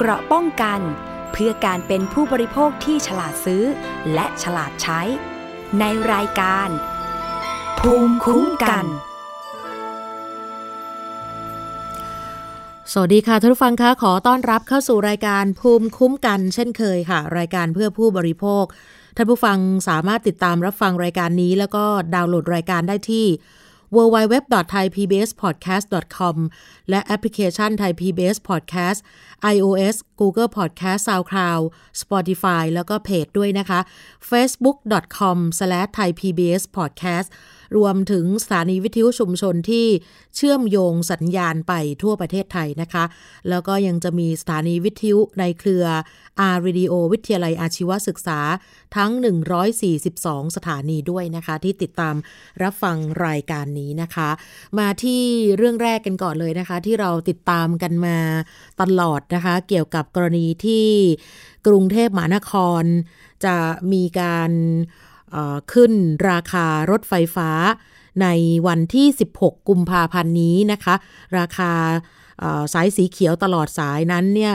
เกราะป้องกัน เพื่อการเป็นผู้บริโภคที่ฉลาดซื้อ และฉลาดใช้ ในรายการ ภูมิคุ้มกัน สวัสดีค่ะท่านผู้ฟังคะขอต้อนรับเข้าสู่รายการภูมิคุ้มกัน เช่นเคยค่ะ รายการเพื่อผู้บริโภคท่านผู้ฟังสามารถติดตามรับฟังรายการนี้ แล้วก็ดาวน์โหลดรายการได้ที่ www.thaipbspodcast.com และแอปพลิเคชัน Thai PBS Podcast iOS Google Podcast SoundCloud Spotify แล้วก็เพจด้วยนะคะ facebook.com/thaipbspodcast รวมถึงสถานีวิทยุชุมชนที่เชื่อมโยงสัญญาณไปทั่วประเทศไทยนะคะ แล้วก็ยังจะมีสถานีวิทยุในเครือ R Radio วิทยาลัยอาชีวศึกษาทั้ง 142 สถานีด้วยนะคะ ที่ติดตามรับฟังรายการนี้นะคะ มาที่เรื่องแรกกันก่อนเลยนะคะ ที่เราติดตามกันมาตลอดนะคะ เกี่ยวกับกรณีที่กรุงเทพมหานครจะมีการ ขึ้นราคารถไฟฟ้าในวันที่ 16 กุมภาพันธ์นี้นะคะ ราคาสายสีเขียวตลอดสายนั้นเนี่ย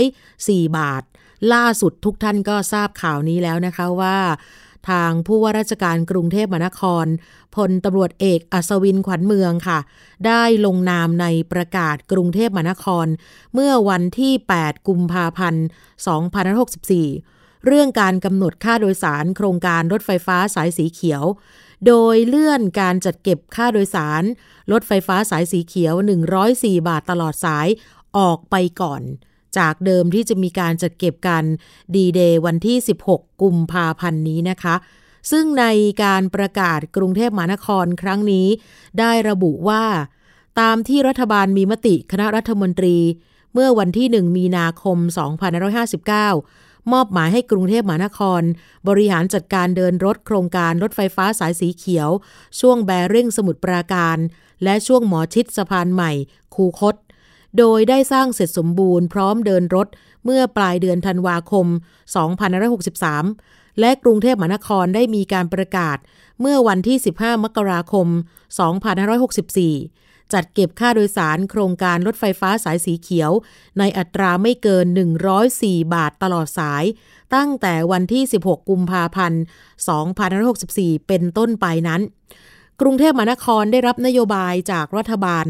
104 บาท ล่าสุดทุกท่านก็ทราบข่าวนี้แล้วนะคะว่าทางผู้ว่าราชการกรุงเทพมหานครพลตำรวจเอกอัศวินขวัญเมืองค่ะ ได้ลงนามในประกาศกรุงเทพมหานคร เมื่อวันที่ 8 กุมภาพันธ์ 2564 เรื่องการกำหนดค่าโดยสารโครงการรถไฟฟ้าสายสีเขียว โดยเลื่อนการจัดเก็บค่าโดยสาร รถไฟฟ้าสายสีเขียว 104 บาทตลอดสายออกไปก่อน จากเดิมที่จะมีการจัดเก็บกันดีเดย์วันที่ 16 กุมภาพันธ์นี้นะคะ ซึ่งในการประกาศกรุงเทพมหานครครั้งนี้ ได้ระบุว่า ตามที่รัฐบาลมีมติคณะรัฐมนตรี เมื่อวันที่ 1 มีนาคม 2559 มอบหมายให้กรุงเทพมหานคร บริหารจัดการเดินรถโครงการรถไฟฟ้าสายสีเขียว ช่วงแบริ่งสมุทรปราการ และช่วงหมอชิดสะพานใหม่ คูคต โดยได้สร้างเสร็จสมบูรณ์พร้อมเดินรถเมื่อปลายเดือนธันวาคม 2563 และกรุงเทพมหานครได้มีการประกาศ เมื่อวันที่ 15 มกราคม 2564 จัดเก็บค่าโดยสารโครงการรถไฟฟ้าสายสีเขียว ในอัตราไม่เกิน 104 บาทตลอดสาย ตั้งแต่วันที่ 16 กุมภาพันธ์2564 เป็นต้นไปนั้น กรุงเทพมหานครได้รับนโยบายจากรัฐบาล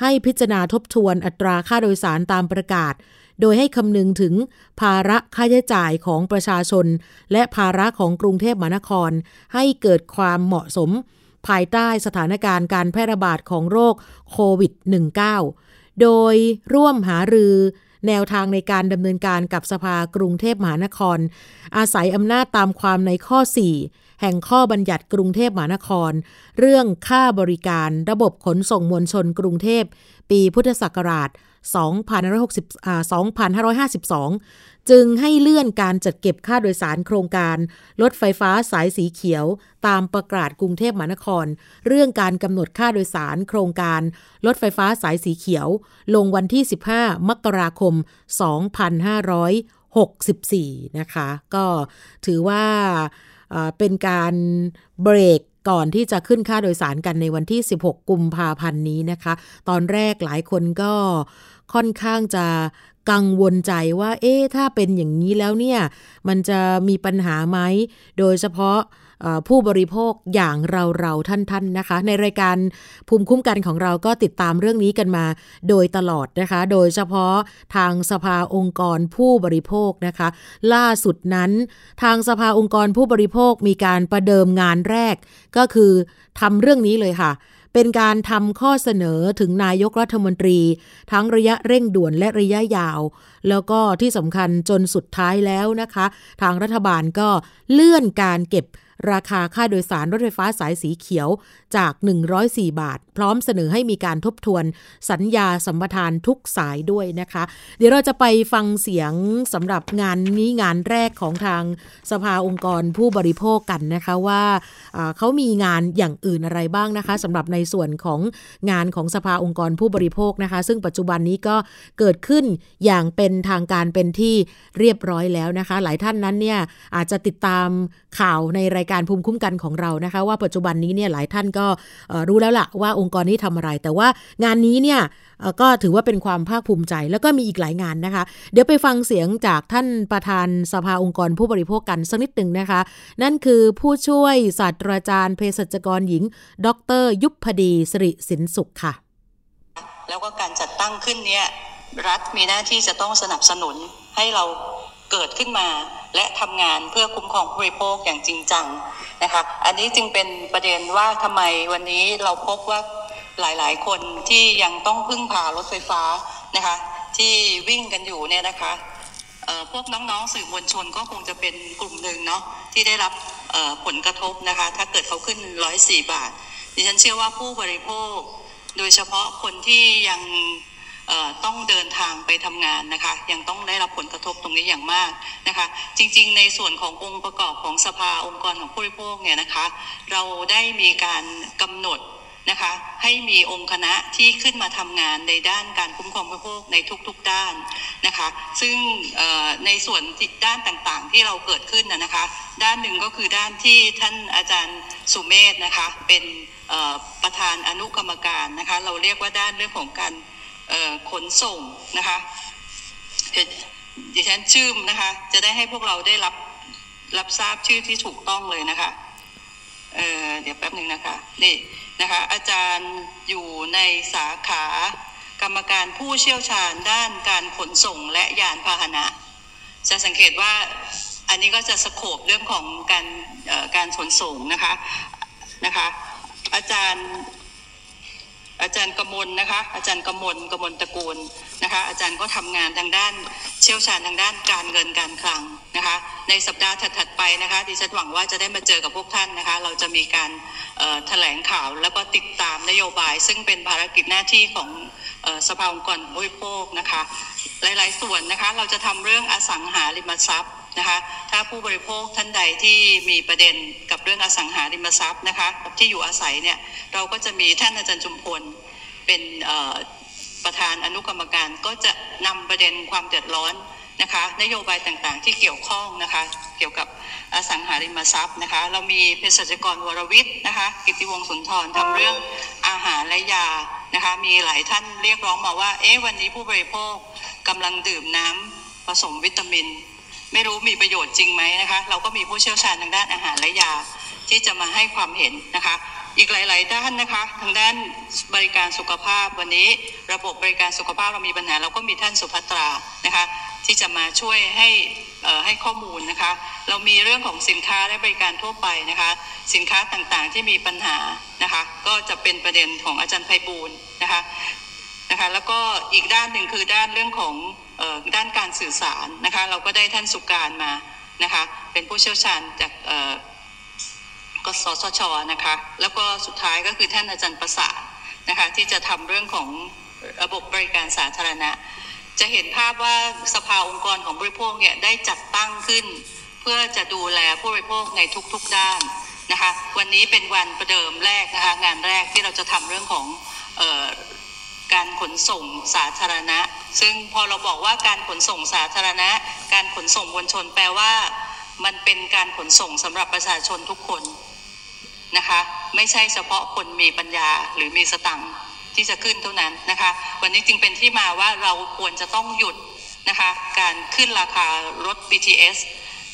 ให้พิจารณาทบทวนอัตราค่าโดยสารตามประกาศ โดยให้คำนึงถึงภาระค่าใช้จ่ายของประชาชน และภาระของกรุงเทพมหานคร ให้เกิดความเหมาะสม ภายใต้สถานการณ์การแพร่ระบาดของโรคโควิด -19 โดยร่วมหารือแนวทางในการดำเนินการกับสภากรุงเทพมหานคร อาศัยอำนาจตามความในข้อ 4 แห่งข้อบัญญัติกรุงเทพมหานคร เรื่องค่าบริการระบบขนส่งมวลชนกรุงเทพ ปีพุทธศักราช 2552 จึงให้เลื่อนการจัดเก็บค่าโดยสารโครงการ รถไฟฟ้าสายสีเขียว ตามประกาศกรุงเทพมหานคร เรื่องการกำหนดค่าโดยสารโครงการ รถไฟฟ้าสายสีเขียว ลงวันที่ 15 มกราคม 2564 นะคะ ก็ถือว่าเป็นการเบรก ก่อนที่จะขึ้นค่าโดยสารกันในวันที่ 16 กุมภาพันธ์นี้นะคะ ตอนแรกหลายคนก็ค่อนข้างจะกังวลใจว่า เอ๊ะ ถ้าเป็นอย่างนี้แล้วเนี่ย มันจะมีปัญหาไหม โดยเฉพาะ ผู้บริโภคอย่างเราเราท่านๆนนะคะ ในรายการภูมิคุ้มกันของเราก็ติดตามเรื่องนี้กันมา โดยตลอดนะคะ โดยเฉพาะทางสภาองค์กรผู้บริโภคนะคะ ล่าสุดนั้น ทางสภาองค์กรผู้บริโภคมีการประเดิมงานแรก ก็คือทำเรื่องนี้เลยค่ะเป็นการทำข้อเสนอถึงนายกรัฐมนตรี ทั้งระยะเร่งด่วนและระยะยาว แล้วก็ที่สำคัญจนสุดท้ายแล้วนะคะ ทางรัฐบาลก็เลื่อนการเก็บ ราคาค่าโดยสารรถไฟฟ้าสายสีเขียวจาก 104 บาท พร้อมเสนอให้มีการทบทวนสัญญาสัมปทานทุกสายด้วยนะคะ เดี๋ยวเราจะไปฟังเสียงสำหรับงานนี้งานแรกของทางสภาองค์กรผู้บริโภคกันนะคะว่าเขามีงานอย่างอื่นอะไรบ้างนะคะสำหรับในส่วนของงานของสภาองค์กรผู้บริโภคนะคะ ซึ่งปัจจุบันนี้ก็เกิดขึ้นอย่างเป็นทางการเป็นที่เรียบร้อยแล้วนะคะ หลายท่านนั้นเนี่ยอาจจะติดตามข่าวในรายการภูมิคุ้มกันของเรานะคะ ว่าปัจจุบันนี้เนี่ยหลายท่านก็รู้แล้วล่ะว่าองค์กรนี้ทำอะไร แต่ว่างานนี้เนี่ยก็ถือว่าเป็นความภาคภูมิใจ แล้วก็มีอีกหลายงานนะคะ เดี๋ยวไปฟังเสียงจากท่านประธานสภาองค์กรผู้บริโภคกันสักนิดหนึ่งนะคะ นั่นคือผู้ช่วยศาสตราจารย์เภสัชกรหญิง ดร ยุพดีสิริสินสุขค่ะ แล้วก็การจัดตั้งขึ้นเนี่ยรัฐมีหน้าที่จะต้องสนับสนุนให้เราเกิดขึ้นมา และทำงานเพื่อคุ้มครองผู้บริโภคอย่างจริงจังนะคะ อันนี้จึงเป็นประเด็นว่าทำไมวันนี้เราพบว่าหลายๆ คนที่ยังต้องพึ่งพารถไฟฟ้านะคะที่วิ่งกันอยู่เนี่ยนะคะพวกน้องๆสื่อมวลชนก็คงจะเป็นกลุ่มหนึ่งเนาะที่ได้รับผลกระทบนะคะ ถ้าเกิดเขาขึ้นร้อยสี่บาท ดิฉันเชื่อว่าผู้บริโภค โดยเฉพาะคนที่ยัง ต้องเดินทางไปทำงานนะคะ ยังต้องได้รับผลกระทบตรงนี้อย่างมากนะคะ จริงๆ ในส่วนขององค์ประกอบของสภาองค์กรของผู้บริโภคเนี่ยนะคะ เราได้มีการกำหนดนะคะให้มีองค์คณะที่ขึ้นมาทำงานในด้านการคุ้มครองผู้บริโภคในทุกๆด้านนะคะ ซึ่งในส่วนด้านต่างๆที่เราเกิดขึ้นนะคะ ด้านหนึ่งก็คือด้านที่ท่านอาจารย์สุเมธนะคะเป็นประธานอนุกรรมการนะคะ เราเรียกว่าด้านเรื่องของการ ขนส่งนะคะดิฉันชื่อนะคะ จะได้ให้พวกเราได้รับรับทราบชื่อที่ถูกต้องเลยนะคะเเดี๋ยวแป๊บหนึ่งนะคะนี่นะคะ อาจารย์อยู่ในสาขากรรมการผู้เชี่ยวชาญด้านการขนส่งและยานพาหนะ จะสังเกตว่าอันนี้ก็จะสโคบเรื่องของการการขนส่งนะคะนะคะ อาจารย์ อาจารย์กมลนะคะ อาจารย์กมลกมลตระกูลนะคะ อาจารย์ก็ทำงานทางด้านเชี่ยวชาญทางด้านการเงินการคลังนะคะ ในสัปดาห์ถัดๆไปนะคะดิฉันหวังว่าจะได้มาเจอกับพวกท่านนะคะ เราจะมีการแถลงข่าวแล้วก็ติดตามนโยบาย ซึ่งเป็นภารกิจหน้าที่ของสภาองค์กรบริโภคนะคะ หลายๆส่วนนะคะ เราจะทำเรื่องอสังหาริมทรัพย์ นะคะถ้าผู้บริโภคท่านใดที่มีประเด็นกับเรื่องอสังหาริมทรัพย์นะคะกับที่อยู่อาศัยเนี่ยเราก็จะมีท่านอาจารย์จุมพลเป็นประธานอนุกรรมการก็จะนำประเด็นความเดือดร้อนนะคะนโยบายต่างๆ ที่เกี่ยวข้องนะคะเกี่ยวกับอสังหาริมทรัพย์นะคะเรามีเภสัชกรวรวิทย์นะคะกิติวงศ์สุนทรทำเรื่องอาหารและยานะคะมีหลายท่านเรียกร้องมาว่าเอ๊ะวันนี้ผู้บริโภคกำลังดื่มน้ำผสมวิตามิน ไม่รู้มีประโยชน์จริงไหมนะคะ เราก็มีผู้เชี่ยวชาญทางด้านอาหารและยาที่จะมาให้ความเห็นนะคะ อีกหลาย ๆ ด้านนะคะ ทางด้านบริการสุขภาพวันนี้ ระบบบริการสุขภาพเรามีปัญหา เราก็มีท่านสุภัตรานะคะ ที่จะมาช่วยให้ให้ข้อมูลนะคะ เรามีเรื่องของสินค้าและบริการทั่วไปนะคะ สินค้าต่างๆที่มีปัญหานะคะ ก็จะเป็นประเด็นของอาจารย์ไพบูลนะคะนะคะ แล้วก็อีกด้านหนึ่งคือด้านเรื่องของ ด้านการสื่อสารนะคะเราก็ได้ท่านสุการมานะคะเป็นผู้เชี่ยวชาญจากกสชชนะคะแล้วก็สุดท้ายก็คือท่านอาจารย์ประสานะคะที่จะทำเรื่องของระบบบริการสาธารณะ จะเห็นภาพว่าสภาองค์กรของบริโภคเนี่ยได้จัดตั้งขึ้น เพื่อจะดูแลผู้บริโภคในทุกๆด้านนะคะวันนี้เป็นวันประเดิมแรกนะคะงานแรกที่เราจะทำเรื่องของ การขนส่งสาธารณะ ซึ่งพอเราบอกว่าการขนส่งสาธารณะ การขนส่งมวลชนแปลว่า มันเป็นการขนส่งสำหรับประชาชนทุกคนนะคะ ไม่ใช่เฉพาะคนมีปัญญาหรือมีสตังที่จะขึ้นเท่านั้นนะคะ วันนี้จึงเป็นที่มาว่าเราควรจะต้องหยุดนะคะการขึ้นราคารถ BTS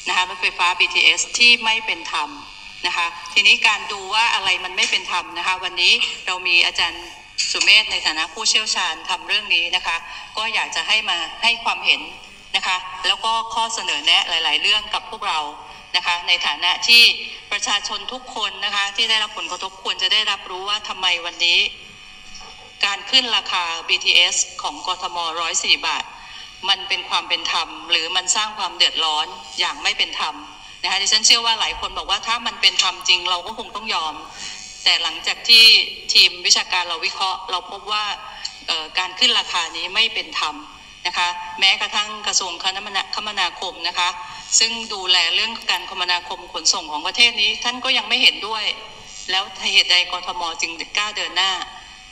นะคะรถไฟฟ้า BTS ที่ไม่เป็นธรรมนะคะ ทีนี้การดูว่าอะไรมันไม่เป็นธรรมนะคะ วันนี้เรามีอาจารย์ สุเมธในฐานะผู้เชี่ยวชาญทำเรื่องนี้นะคะ ก็อยากจะให้มาให้ความเห็นนะคะ แล้วก็ข้อเสนอแนะหลาย ๆ เรื่องกับพวกเรานะคะ ในฐานะที่ประชาชนทุกคนนะคะ ที่ได้รับผลกระทบควรจะได้รับรู้ว่าทำไมวันนี้ การขึ้นราคา BTS ของกทม104 บาท มันเป็นความเป็นธรรม หรือมันสร้างความเดือดร้อนอย่างไม่เป็นธรรมนะคะดิฉันเชื่อว่าหลายคนบอกว่าถ้ามันเป็นธรรมจริงเราก็คงต้องยอม แต่หลังจากที่ทีมวิชาการเราวิเคราะห์ เราพบว่าการขึ้นราคานี้ไม่เป็นธรรมนะคะแม้กระทั่งกระทรวงคมนาคมนะคะ ซึ่งดูแลเรื่องการคมนาคมขนส่งของประเทศนี้ ท่านก็ยังไม่เห็นด้วย แล้วเหตุใดกรทมจึงกล้าเดินหน้า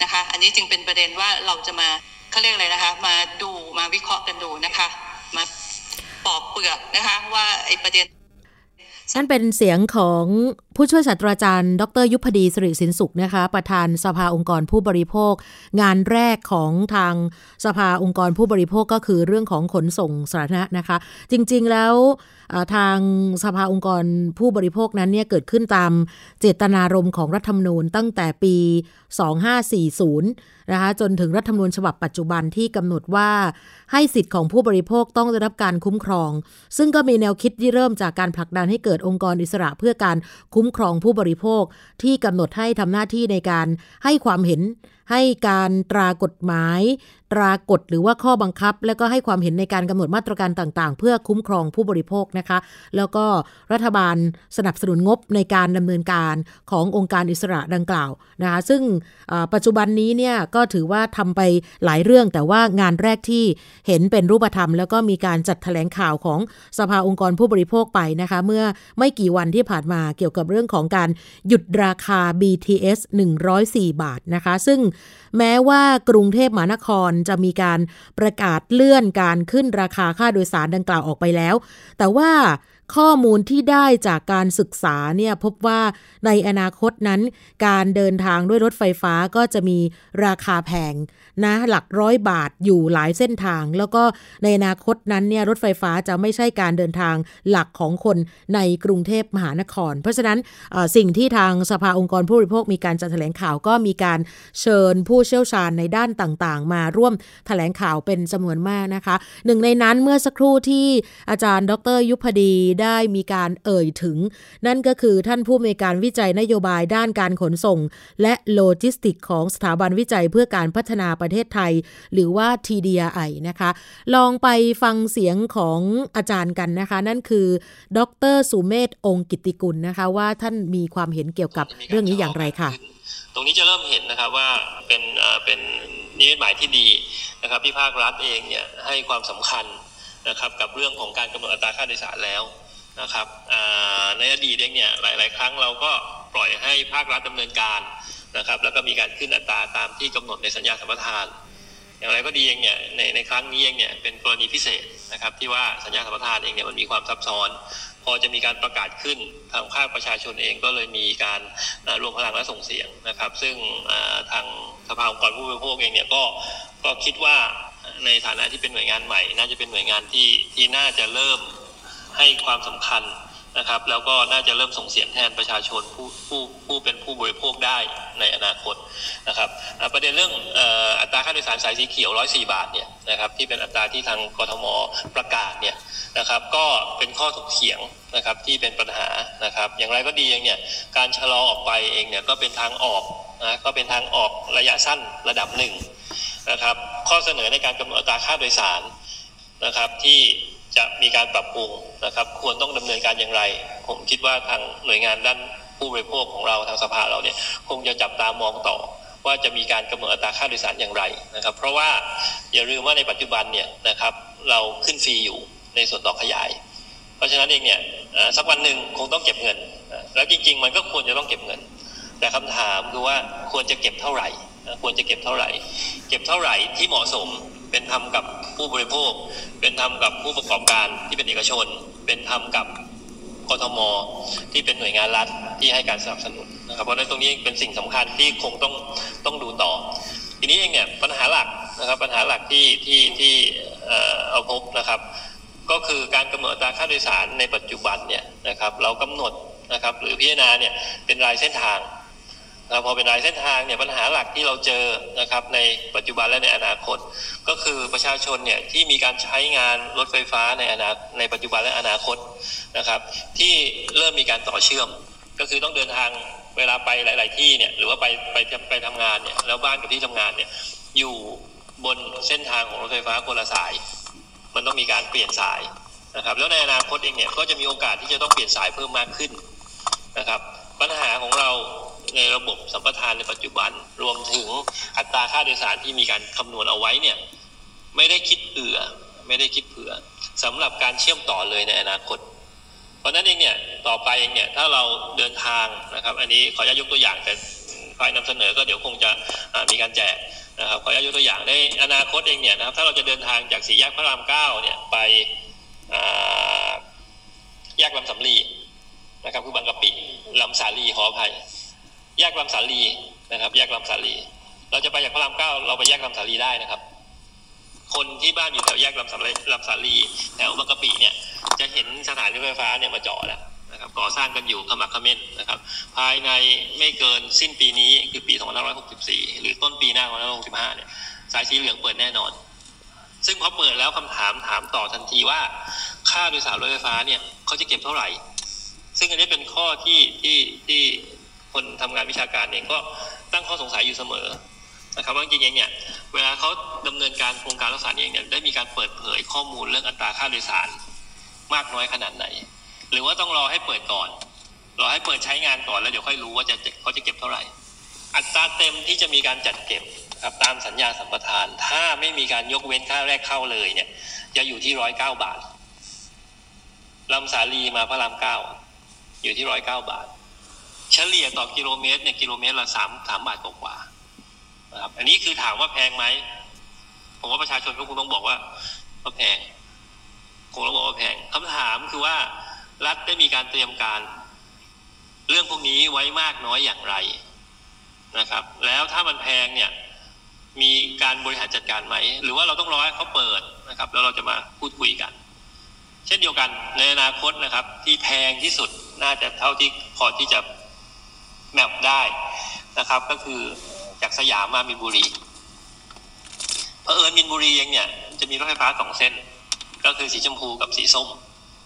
นะคะ อันนี้จึงเป็นประเด็นว่าเราจะมาเขาเรียกอะไรนะคะ มาดูมาวิเคราะห์กันดูนะคะ มาปอกเปลือกนะคะว่าไอ้ประเด็น นั่นเป็นเสียงของผู้ช่วยศาสตราจารย์ ดรยุพดีสิริสินสุขนะคะ ประธานสภาองค์กรผู้บริโภค งานแรกของทางสภาองค์กรผู้บริโภคก็คือเรื่องของขนส่งสาธารณะนะคะ จริงๆแล้วทางสภาองค์กรผู้บริโภคนั้นเนี่ยเกิดขึ้นตามเจตนารมณ์ของรัฐธรรมนูญตั้งแต่ปี 2540 นะคะจนถึงรัฐธรรมนูญฉบับปัจจุบันที่กำหนดว่า ให้สิทธิ์ของผู้บริโภคต้องได้รับการคุ้มครอง ซึ่งก็มีแนวคิดที่เริ่มจากการผลักดันให้เกิดองค์กรอิสระเพื่อการคุ้มครองผู้บริโภค ที่กำหนดให้ทำหน้าที่ในการให้ความเห็น ให้การตรากฎหมาย ตรากฎหรือว่าข้อบังคับ และก็ให้ความเห็นในการกำหนดมาตรการต่างๆ เพื่อคุ้มครองผู้บริโภคนะคะ แล้วก็รัฐบาลสนับสนุนงบในการดำเนินการขององค์การอิสระดังกล่าวนะคะซึ่งปัจจุบันนี้เนี่ยก็ถือว่าทำไปหลายเรื่องแต่ว่างานแรกที่เห็นเป็นรูปธรรม แล้วก็มีการจัดแถลงข่าวของสภาองค์กรผู้บริโภคไปนะคะ เมื่อไม่กี่วันที่ผ่านมาเกี่ยวกับเรื่องของการหยุดราคา BTS 104 บาทนะคะ ซึ่งแม้ว่ากรุงเทพมหานครจะมีการประกาศเลื่อนการขึ้นราคาค่าโดยสารดังกล่าวออกไปแล้ว แต่ว่า ข้อมูลที่ได้จากการศึกษาเนี่ยพบว่าในอนาคตนั้น การเดินทางด้วยรถไฟฟ้าก็จะมีราคาแพงนะหลักร้อยบาทอยู่หลายเส้นทาง แล้วก็ในอนาคตนั้นเนี่ยรถไฟฟ้าจะไม่ใช่การเดินทางหลักของคนในกรุงเทพมหานคร เพราะฉะนั้นสิ่งที่ทางสภาองค์กรผู้บริโภคมีการจัดแถลงข่าวก็มีการเชิญผู้เชี่ยวชาญในด้านต่างๆ มาร่วมแถลงข่าวเป็นจำนวนมากนะคะ หนึ่งในนั้นเมื่อสักครู่ที่อาจารย์ ดร ยุพดีได้มีการเอ่ยถึง นั่นก็คือท่านผู้มีการวิจัยนโยบายด้านการขนส่ง และโลจิสติกของสถาบันวิจัยเพื่อการพัฒนาประเทศไทย หรือว่า TDI นะคะ ลองไปฟังเสียงของอาจารย์กันนะคะ นั่นคือดรสุเมธองค์กิติกุลนะคะว่าท่านมีความเห็นเกี่ยวกับเรื่องนี้อย่างไรค่ะ ตรงนี้จะเริ่มเห็นนะครับว่าเป็นเป็นนิมิตหมายที่ดีนะครับที่ภาครัฐเองเนี่ยให้ความสำคัญนะครับกับเรื่องของการกำหนดอัตราค่าโดยสารแล้ว นะครับในอดีตเองเนี่ยหลาย ๆ ครั้งเราก็ปล่อยให้ภาครัฐดำเนินการนะครับ แล้วก็มีการขึ้นอัตราตามที่กำหนดในสัญญาสัมปทาน อย่างไรก็ดีเองเนี่ยในในครั้งนี้เองเนี่ยเป็นกรณีพิเศษนะครับที่ว่าสัญญาสัมปทานเองเนี่ยมันมีความซับซ้อน พอจะมีการประกาศขึ้นทางภาคประชาชนเองก็เลยมีการรวมพลังและส่งเสียงนะครับ ซึ่งทางสภาองค์กรผู้บริโภคเองเนี่ยก็ก็คิดว่าในฐานะที่เป็นหน่วยงานใหม่ น่าจะเป็นหน่วยงานที่ที่น่าจะเริ่ม ให้ความสำคัญนะครับ แล้วก็น่าจะเริ่มส่งเสียงแทนประชาชนผู้ผู้ผู้เป็นผู้บริโภคได้ในอนาคตนะครับประเด็นเรื่องอัตราค่าโดยสารสายสีเขียว 104 บาทเนี่ยนะครับที่เป็นอัตราที่ทางกทมประกาศเนี่ยนะครับ ก็เป็นข้อถกเถียงนะครับที่เป็นปัญหานะครับ อย่างไรก็ดีเองเนี่ยการชะลอออกไปเองเนี่ยก็เป็นทางออกนะก็เป็นทางออกระยะสั้นระดับหนึ่งนะครับ ข้อเสนอในการกำหนดอัตราค่าโดยสารนะครับที่ จะมีการปรับปรุงนะครับ ควรต้องดำเนินการอย่างไร ผมคิดว่าทางหน่วยงานด้านผู้บริโภคของเราทางสภาเราเนี่ยคงจะจับตามองต่อว่าจะมีการกำหนดอัตราค่าโดยสารอย่างไรนะครับ เพราะว่าอย่าลืมว่าในปัจจุบันเนี่ยนะครับเราขึ้นฟรีอยู่ในส่วนต่อขยาย เพราะฉะนั้นเองเนี่ยสักวันหนึ่งคงต้องเก็บเงิน แล้วจริง ๆ มันก็ควรจะต้องเก็บเงิน แต่คำถามคือว่าควรจะเก็บเท่าไหร่ ควรจะเก็บเท่าไหร่ เก็บเท่าไหร่ที่เหมาะสม เป็นธรรมกับผู้บริโภค เป็นธรรมกับผู้ประกอบการที่เป็นเอกชน เป็นธรรมกับกทมที่เป็นหน่วยงานรัฐที่ให้การสนับสนุนนะครับเพราะฉะนั้นตรงนี้เป็นสิ่งสำคัญที่คงต้องต้องดูต่อ ทีนี้เองเนี่ยปัญหาหลักนะครับปัญหาหลักที่ที่ที่เอาพบนะครับ ก็คือการกำหนดอัตราค่าโดยสารในปัจจุบันเนี่ยนะครับเรากำหนดนะครับหรือพิจารณาเนี่ยเป็นรายเส้นทาง พอเป็นรายเส้นทางเนี่ยปัญหาหลักที่เราเจอนะครับในปัจจุบันและในอนาคต ก็คือประชาชนเนี่ยที่มีการใช้งานรถไฟฟ้าในอนาในปัจจุบันและอนาคตนะครับ ที่เริ่มมีการต่อเชื่อม ก็คือต้องเดินทางเวลาไปหลาย ๆ ที่เนี่ยหรือว่าไปไปไปทำงานเนี่ยแล้วบ้านกับที่ทำงานเนี่ยอยู่บนเส้นทางของรถไฟฟ้าคนละสาย มันต้องมีการเปลี่ยนสายนะครับแล้วในอนาคตเองเนี่ยก็จะมีโอกาสที่จะต้องเปลี่ยนสายเพิ่มมากขึ้นนะครับ ปัญหาของเรา ในระบบสัมปทานในปัจจุบัน รวมถึงอัตราค่าโดยสารที่มีการคำนวณเอาไว้เนี่ยไม่ได้คิดเผื่อไม่ได้คิดเผื่อสำหรับการเชื่อมต่อเลยในอนาคต เพราะนั้นเองเนี่ยต่อไปเองเนี่ยถ้าเราเดินทางนะครับ อันนี้ขออนุญาตยกตัวอย่างแต่ฝ่ายนำเสนอก็เดี๋ยวคงจะมีการแจกนะครับขออนุญาตยกตัวอย่างในอนาคตเองเนี่ยนะครับถ้าเราจะเดินทางจากสี่แยกพระรามเก้าเนี่ยไปแยกลำสำลีนะครับคือบางกะปิลำสาลีขออภัย แยกลำสาลีนะครับ แยกลำสาลี เราจะไปจากพระรามเก้าเราไปแยกลำสาลีได้นะครับ คนที่บ้านอยู่แถวแยกลำสาลีลำสาลีแถวบางกะปิเนี่ย จะเห็นสถานีไฟฟ้าเนี่ยมาเจาะแล้วนะครับ ก่อสร้างกันอยู่ขมักขม้นนะครับ ภายในไม่เกินสิ้นปีนี้คือปี 2564 หรือต้นปีหน้า2565 เนี่ย สายสีเหลืองเปิดแน่นอน ซึ่งพอเปิดแล้วคำถามถามต่อทันทีว่า ค่าโดยสารรถไฟฟ้าเนี่ยเขาจะเก็บเท่าไหร่ ซึ่งอันนี้เป็นข้อที่ที่ที่ คนทำงานวิชาการเองก็ตั้งข้อสงสัยอยู่เสมอนะครับว่าจริงๆเนี่ยเวลาเขาดำเนินการโครงการรถไฟฟ้าเองเนี่ยได้มีการเปิดเผยข้อมูลเรื่องอัตราค่าโดยสารมากน้อยขนาดไหน หรือว่าต้องรอให้เปิดก่อนรอให้เปิดใช้งานก่อนแล้วเดี๋ยวค่อยรู้ว่าจะเขาจะเก็บเท่าไหร่ อัตราเต็มที่จะมีการจัดเก็บครับตามสัญญาสัมปทาน ถ้าไม่มีการยกเว้นค่าแรกเข้าเลยเนี่ย จะอยู่ที่ร้อยเก้าบาทลำสาลีมาพระรามเก้าอยู่ที่ร้อยเก้าบาท เฉลี่ยต่อกิโลเมตรเนี่ยกิโลเมตรละสามสามบาทกว่านะครับอันนี้คือถามว่าแพงไหมผมว่าประชาชนก็คงต้องบอกว่าว่าแพงคงต้องบอกว่าแพงคำถามคือว่ารัฐได้มีการเตรียมการ เรื่องพวกนี้ไว้มากน้อยอย่างไรนะครับ แล้วถ้ามันแพงเนี่ย มีการบริหารจัดการไหม หรือว่าเราต้องรอให้เขาเปิดนะครับ แล้วเราจะมาพูดคุยกัน เช่นเดียวกันในอนาคตนะครับ ที่แพงที่สุดน่าจะเท่าที่พอที่จะ แมปได้นะครับ ก็คือจากสยามมามินบุรีเผอิญมินบุรีเองเนี่ยจะมีรถไฟฟ้าสองเส้น ก็คือสีชมพูกับสีส้ม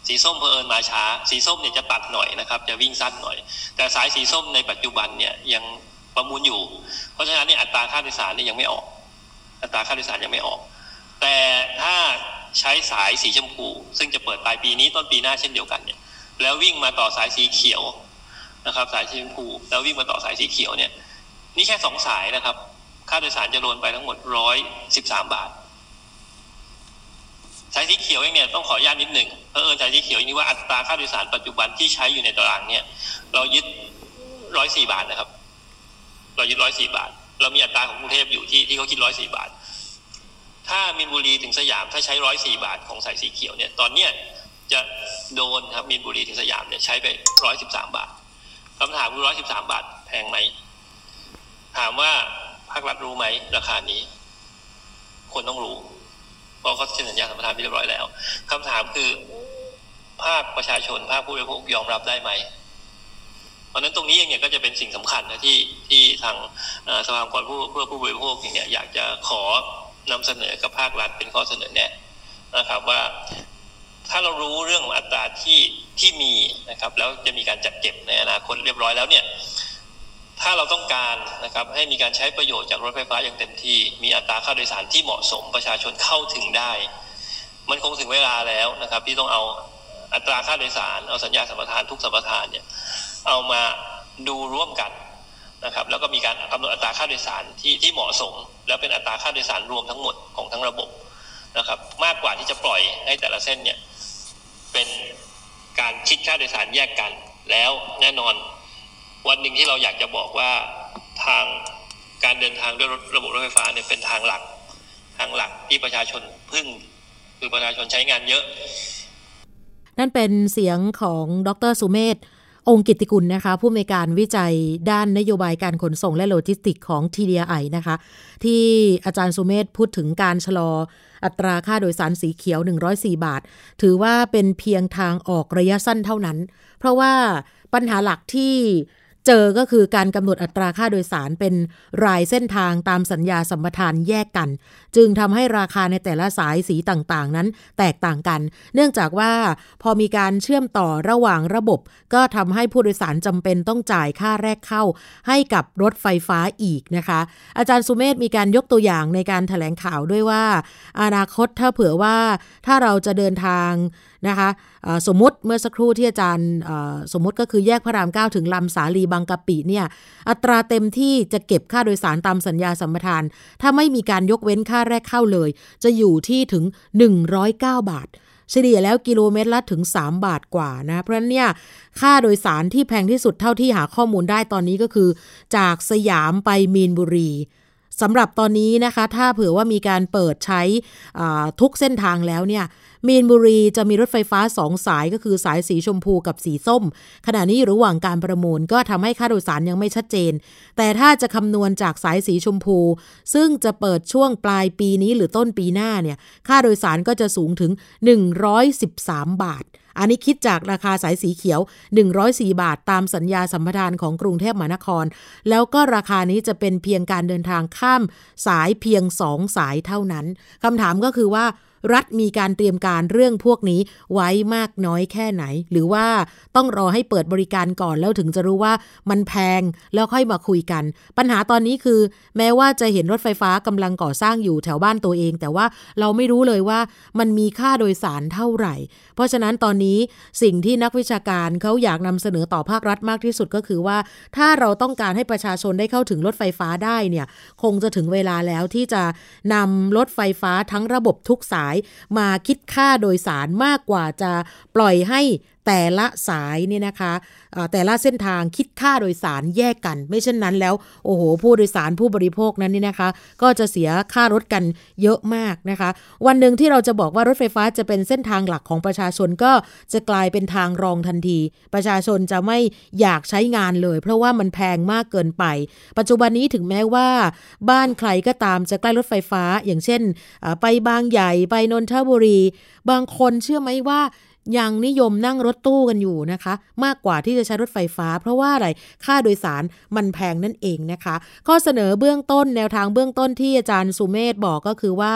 สีส้มเผอิญมาช้า สีส้มเนี่ยจะตัดหน่อยนะครับ จะวิ่งสั้นหน่อย แต่สายสีส้มในปัจจุบันเนี่ยยังประมูลอยู่ เพราะฉะนั้นเนี่ยอัตราค่าโดยสารเนี่ยยังไม่ออก อัตราค่าโดยสารยังไม่ออก แต่ถ้าใช้สายสีชมพู ซึ่งจะเปิดปลายปีนี้ต้นปีหน้าเช่นเดียวกันเนี่ยแล้ววิ่งมาต่อสายสีเขียว นะครับ สายสีชมพูแล้ววิ่งมาต่อสายสีเขียวเนี่ยนี่แค่สองสายนะครับ ค่าโดยสารจะรวมไปทั้งหมดร้อยสิบสามบาท สายสีเขียวเองเนี่ยต้องขออนุญาตนิดหนึ่งเพราะเอิญสายสีเขียวนี่ว่าอัตราค่าโดยสารปัจจุบันที่ใช้อยู่ในตารางเนี่ย เรายึดร้อยสี่บาทนะครับ เรายึดร้อยสี่บาท เรามีอัตราของกรุงเทพอยู่ที่ที่เขาคิดร้อยสี่บาท ถ้ามินบุรีถึงสยามถ้าใช้ร้อยสี่บาทของสายสีเขียวเนี่ยตอนเนี้ยจะโดนครับมินบุรีถึงสยามเนี่ยใช้ไปร้อยสิบสามบาท คำถามคือร้อยสิบสามบาทแพงไหม ถามว่าภาครัฐรู้ไหม ราคานี้ คนต้องรู้ เพราะเขาเซ็นสัญญาสัมปทานเรียบร้อยแล้วคำถามคือ ภาคประชาชนภาคผู้บริโภคยอมรับได้ไหม เพราะนั้นตรงนี้เองเนี่ยก็จะเป็นสิ่งสำคัญนะที่ที่ทางสภาองค์กรผู้เพื่อผู้บริโภคเนี่ยอยากจะขอนำเสนอกับภาครัฐเป็นข้อเสนอแนะนะครับว่า ถ้าเรารู้เรื่องของอัตราที่ที่มีนะครับ แล้วจะมีการจัดเก็บในอนาคตเรียบร้อยแล้วเนี่ยถ้าเราต้องการนะครับให้มีการใช้ประโยชน์จากรถไฟฟ้าอย่างเต็มที่ มีอัตราค่าโดยสารที่เหมาะสมประชาชนเข้าถึงได้ มันคงถึงเวลาแล้วนะครับ ที่ต้องเอาอัตราค่าโดยสาร เอาสัญญาสัมปทานทุกสัมปทานเนี่ยเอามาดูร่วมกันนะครับ แล้วก็มีการกำหนดอัตราค่าโดยสารที่ที่เหมาะสม แล้วเป็นอัตราค่าโดยสารรวมทั้งหมดของทั้งระบบนะครับ มากกว่าที่จะปล่อยให้แต่ละเส้นเนี่ย เป็นการคิดค่าโดยสารแยกกัน แล้วแน่นอน วันหนึ่งที่เราอยากจะบอกว่าทางการเดินทางด้วยระบบรถไฟฟ้าเนี่ยเป็นทางหลัก ทางหลักที่ประชาชนพึ่ง คือประชาชนใช้งานเยอะ นั่นเป็นเสียงของดรสุเมธองค์กิติกุลนะคะ ผู้อำนวยการวิจัยด้านนโยบายการขนส่งและโลจิสติกของ TDI นะคะ ที่อาจารย์สุเมธพูดถึงการชะลอ อัตราค่าโดยสารสีเขียว 104 บาท ถือว่าเป็นเพียงทางออกระยะสั้นเท่านั้น เพราะว่าปัญหาหลักที่เจอก็คือการกำหนดอัตราค่าโดยสารเป็นรายเส้นทางตามสัญญาสัมปทานแยกกันจึงทำให้ราคาในแต่ละสายสีต่างๆ นั้นแตกต่างกัน เนื่องจากว่าพอมีการเชื่อมต่อระหว่างระบบ ก็ทำให้ผู้โดยสารจำเป็นต้องจ่ายค่าแรกเข้า ให้กับรถไฟฟ้าอีกนะคะ อาจารย์สุเมธมีการยกตัวอย่างในการถแถลงข่าวด้วยว่า อนาคตถ้าเผื่อว่าถ้าเราจะเดินทางนะคะสมมติเมื่อสักครู่ที่อาจารย์สมมติก็คือแยกพระราม 9 ถึงลำสาลีบางกะปิเนี่ยอัตราเต็มที่จะเก็บค่าโดยสารตามสัญญาสัมปทาน ถ้าไม่มีการยกเว้นค่าาแรกเข้าเลย จะอยู่ที่ถึง 109 บาท เฉลี่ยแล้วกิโลเมตรละถึง 3 บาทกว่านะ เพราะฉะนั้นเนี่ยค่าโดยสารที่แพงที่สุดเท่าที่หาข้อมูลได้ตอนนี้ก็คือ จากสยามไปมีนบุรีสำหรับตอนนี้นะคะ ถ้าเผื่อว่ามีการเปิดใช้ทุกเส้นทางแล้วเนี่ย มีนบุรีจะมีรถไฟฟ้าสองสายก็คือสายสีชมพูกับสีส้ม ขณะนี้อยู่ระหว่างการประมูลก็ทำให้ค่าโดยสารยังไม่ชัดเจน แต่ถ้าจะคำนวณจากสายสีชมพู ซึ่งจะเปิดช่วงปลายปีนี้หรือต้นปีหน้าเนี่ยค่าโดยสารก็จะสูงถึง 113 บาทอันนี้คิดจากราคาสายสีเขียว 104 บาทตามสัญญาสัมปทานของกรุงเทพมหานคร แล้วก็ราคานี้จะเป็นเพียงการเดินทางข้ามสายเพียง 2 สายเท่านั้นคำถามก็คือว่า รัฐมีการเตรียมการเรื่องพวกนี้ไว้มากน้อยแค่ไหน หรือว่าต้องรอให้เปิดบริการก่อนแล้วถึงจะรู้ว่ามันแพงแล้วค่อยมาคุยกัน ปัญหาตอนนี้คือ แม้ว่าจะเห็นรถไฟฟ้ากำลังก่อสร้างอยู่แถวบ้านตัวเอง แต่ว่าเราไม่รู้เลยว่ามันมีค่าโดยสารเท่าไหร่ เพราะฉะนั้นตอนนี้สิ่งที่นักวิชาการเขาอยากนำเสนอต่อภาครัฐมากที่สุดก็คือว่า ถ้าเราต้องการให้ประชาชนได้เข้าถึงรถไฟฟ้าได้เนี่ยคงจะถึงเวลาแล้วที่จะนำรถไฟฟ้าทั้งระบบทุกสายมาคิดค่าโดยสารมากกว่าจะปล่อยให้ แต่ละสายเนี่ยนะคะแต่ละเส้นทางคิดค่าโดยสารแยกกัน ไม่เช่นนั้นแล้วโอ้โหผู้โดยสารผู้บริโภคนั้นนี่นะคะ ก็จะเสียค่ารถกันเยอะมากนะคะ วันหนึ่งที่เราจะบอกว่ารถไฟฟ้าจะเป็นเส้นทางหลักของประชาชนก็จะกลายเป็นทางรองทันที ประชาชนจะไม่อยากใช้งานเลย เพราะว่ามันแพงมากเกินไป ปัจจุบันนี้ถึงแม้ว่า บ้านใครก็ตามจะใกล้รถไฟฟ้า อย่างเช่น ไปบางใหญ่ไปนนทบุรี บางคนเชื่อไหมว่า ยังนิยมนั่งรถตู้กันอยู่นะคะ มากกว่าที่จะใช้รถไฟฟ้า เพราะว่าอะไรค่าโดยสารมันแพงนั่นเองนะคะ ข้อเสนอเบื้องต้นแนวทางเบื้องต้นที่อาจารย์สุเมธบอกก็คือว่า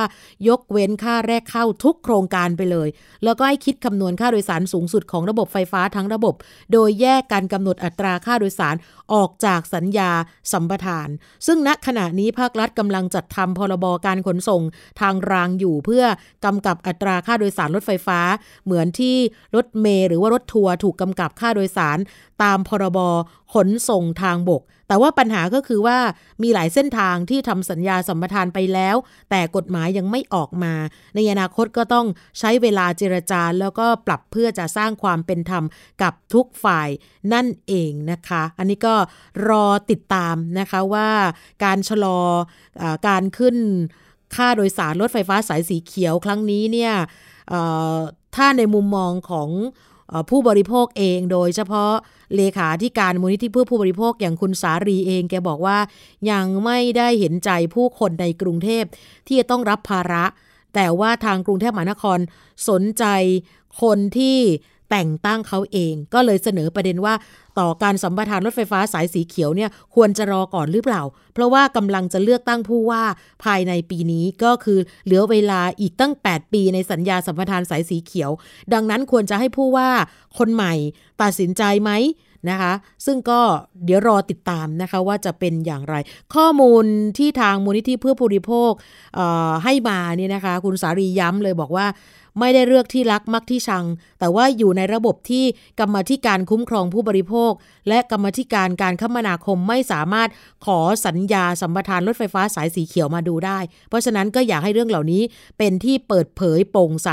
ยกเว้นค่าแรกเข้าทุกโครงการไปเลย แล้วก็ให้คิดคำนวณค่าโดยสารสูงสุดของระบบไฟฟ้าทั้งระบบ โดยแยกการกำหนดอัตราค่าโดยสารออกจากสัญญาสัมปทาน ซึ่งณขณะนี้ภาครัฐกำลังจัดทำพรบการขนส่งทางรางอยู่เพื่อกำกับอัตราค่าโดยสารรถไฟฟ้า เหมือนที่รถเมล์หรือว่ารถทัวร์ถูกกำกับค่าโดยสาร ตามพรบขนส่งทางบก แต่ว่าปัญหาก็คือว่ามีหลายเส้นทางที่ทำสัญญาสัมปทานไปแล้ว แต่กฎหมายยังไม่ออกมา ในอนาคตก็ต้องใช้เวลาเจรจาแล้วก็ปรับเพื่อจะสร้างความเป็นธรรมกับทุกฝ่ายนั่นเองนะคะ อันนี้ก็รอติดตามนะคะว่าการชะลออการขึ้นค่าโดยสารรถไฟฟ้าสายสีเขียวครั้งนี้เนี่ย ถ้าในมุมมองของผู้บริโภคเองโดยเฉพาะเลขาที่การมูลนิธิเพื่อผู้บริโภคอย่างคุณสารีเองแกบอกว่ายังไม่ได้เห็นใจผู้คนในกรุงเทพที่จะต้องรับภาระ แต่ว่าทางกรุงเทพมหานครสนใจคนที่ แต่งตั้งเขาเอง ก็เลยเสนอประเด็นว่า ต่อการสัมปทานรถไฟฟ้าสายสีเขียวเนี่ยควรจะรอก่อนหรือเปล่า เพราะว่ากำลังจะเลือกตั้งผู้ว่าภายในปีนี้ก็คือเหลือเวลาอีกตั้ง 8 ปีในสัญญาสัมปทานสายสีเขียว ดังนั้นควรจะให้ผู้ว่าคนใหม่ตัดสินใจไหมนะคะซึ่งก็เดี๋ยวรอติดตามนะคะว่าจะเป็นอย่างไร ข้อมูลที่ทางมูลนิธิเพื่อผู้บริโภคให้มาเนี่ยนะคะ คุณสารีย้ำเลยบอกว่า ไม่ได้เลือกที่รักมักที่ชัง แต่ว่าอยู่ในระบบที่กรรมธิการคุ้มครองผู้บริโภค และกรรมธิการการคมนาคมไม่สามารถขอสัญญาสัมปทานรถไฟฟ้าสายสีเขียวมาดูได้ เพราะฉะนั้นก็อยากให้เรื่องเหล่านี้เป็นที่เปิดเผยโปร่งใส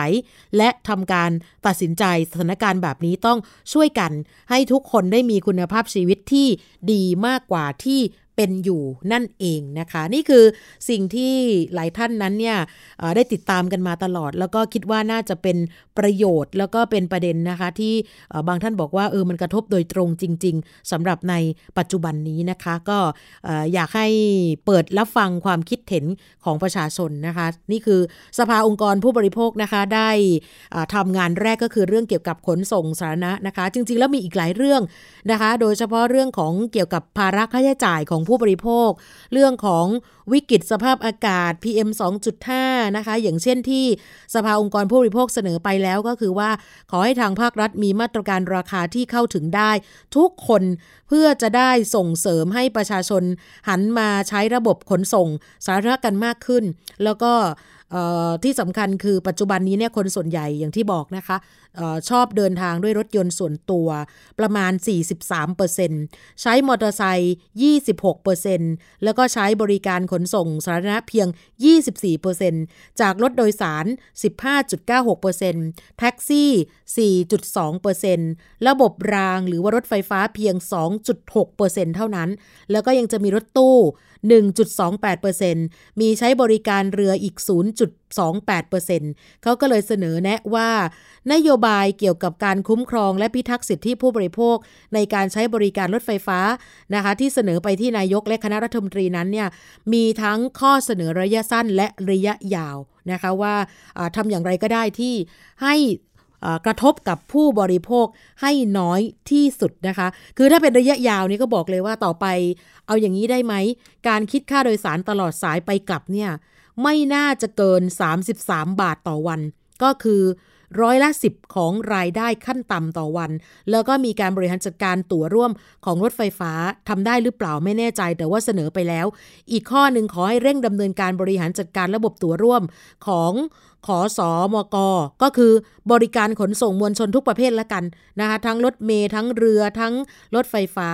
และทำการตัดสินใจสถานการณ์แบบนี้ต้องช่วยกัน ให้ทุกคนได้มีคุณภาพชีวิตที่ดีมากกว่าที่ เป็นอยู่นั่นเองนะคะ นี่คือสิ่งที่หลายท่านนั้นเนี่ยได้ติดตามกันมาตลอด แล้วก็คิดว่าน่าจะเป็นประโยชน์ แล้วก็เป็นประเด็นนะคะ ที่บางท่านบอกว่าเออมันกระทบโดยตรงจริง ๆสำหรับในปัจจุบันนี้นะคะ ก็อยากให้เปิดรับฟังความคิดเห็นของประชาชนนะคะ นี่คือสภาองค์กรผู้บริโภคนะคะได้ทำงานแรกก็คือเรื่องเกี่ยวกับขนส่งสาธารณะนะคะ จริง ๆ แล้วมีอีกหลายเรื่องนะคะ โดยเฉพาะเรื่องของเกี่ยวกับภาระค่าใช้จ่ายของผู้บริโภค เรื่องของวิกฤตสภาพอากาศ PM 2.5 นะคะ อย่างเช่นที่สภาองค์กรผู้บริโภคเสนอไปแล้วก็คือว่า ขอให้ทางภาครัฐมีมาตรการราคาที่เข้าถึงได้ ทุกคนเพื่อจะได้ส่งเสริมให้ประชาชนหันมาใช้ระบบขนส่งสาธารณะกันมากขึ้น แล้วก็ที่สำคัญคือปัจจุบันนี้เนี่ยคนส่วนใหญ่อย่างที่บอกนะคะชอบเดินทางด้วยรถยนต์ส่วนตัวประมาณ 43%ใช้มอเตอร์ไซค์26%แล้วก็ใช้บริการขนส่งสาธารณะเพียง 24%จากรถโดยสาร 15.96%แท็กซี่ 4.2%ระบบรางหรือว่ารถไฟฟ้าเพียง 2.6%เท่านั้น แล้วก็ยังจะมีรถตู้ 1.28%มีใช้บริการเรืออีก 28%เขาก็เลยเสนอแนะว่า นโยบายเกี่ยวกับการคุ้มครองและพิทักษ์สิทธิผู้บริโภค ในการใช้บริการรถไฟฟ้านะคะที่เสนอไปที่นายกและคณะรัฐมนตรีนั้นเนี่ยมีทั้งข้อเสนอระยะสั้นและระยะยาวนะคะว่าทำอย่างไรก็ได้ที่ให้กระทบกับผู้บริโภคให้น้อยที่สุดนะคะ คือถ้าเป็นระยะยาวนี่ก็บอกเลยว่าต่อไป เอาอย่างนี้ได้ไหม การคิดค่าโดยสารตลอดสายไปกลับเนี่ย ไม่น่าจะเกิน 33 บาทต่อวัน ก็คือร้อยละ 10 ของรายได้ขั้นต่ำต่อวัน แล้วก็มีการบริหารจัดการตั๋วร่วมของรถไฟฟ้าทำได้หรือเปล่าไม่แน่ใจ แต่ว่าเสนอไปแล้ว อีกข้อหนึ่งขอให้เร่งดำเนินการบริหารจัดการระบบตั๋วร่วมของ ขอสอมกก็คือบริการขนส่งมวลชนทุกประเภทละกันนะคะทั้งรถเมย์ทั้งเรือทั้งรถไฟฟ้า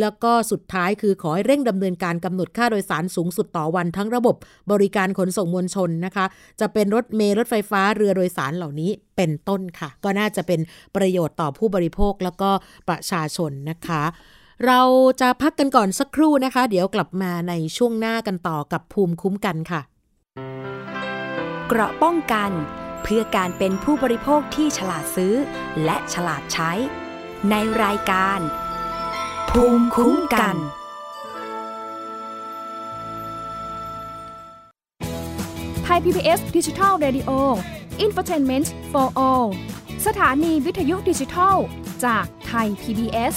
แล้วก็สุดท้ายคือขอให้เร่งดำเนินการกำหนดค่าโดยสารสูงสุดต่อวันทั้งระบบบริการขนส่งมวลชนนะคะ จะเป็นรถเมย์รถไฟฟ้าเรือโดยสารเหล่านี้เป็นต้นค่ะ ก็น่าจะเป็นประโยชน์ต่อผู้บริโภคแล้วก็ประชาชนนะคะ เราจะพักกันก่อนสักครู่นะคะ เดี๋ยวกลับมาในช่วงหน้ากันต่อกับภูมิคุ้มกันค่ะ เกราะป้องกัน เพื่อการเป็นผู้บริโภคที่ฉลาดซื้อ และฉลาดใช้ ในรายการ ภูมิคุ้มกัน ไทย PBS ดิจิทัล Radio Infotainment for All สถานีวิทยุดิจิทัล จากไทย PBS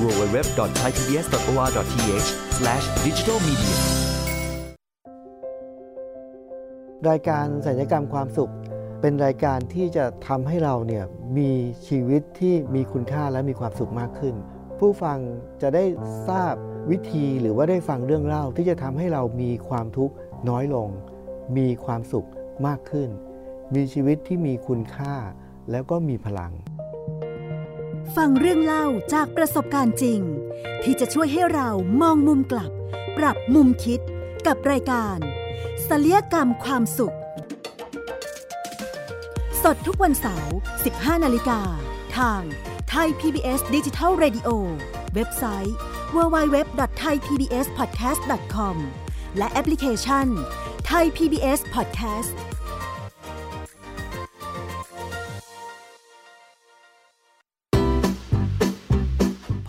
www.thaipbs.or.th/digitalmedia รายการสัญญกรรมความสุข เป็นรายการที่จะทำให้เราเนี่ยมีชีวิตที่มีคุณค่าและมีความสุขมากขึ้น ผู้ฟังจะได้ทราบวิธีหรือว่าได้ฟังเรื่องเล่าที่จะทำให้เรามีความทุกข์น้อยลง มีความสุขมากขึ้น มีชีวิตที่มีคุณค่าแล้วก็มีพลัง ฟังเรื่องเล่าจากประสบการณ์จริง ที่จะช่วยให้เรามองมุมกลับ ปรับมุมคิดกับรายการศัลยกรรมความสุข สดทุกวันเสาร์ 15 นาฬิกา ทางไทย PBS Digital Radio เว็บไซต์ www.thaipbspodcast.com และแอปพลิเคชัน Thai PBS Podcast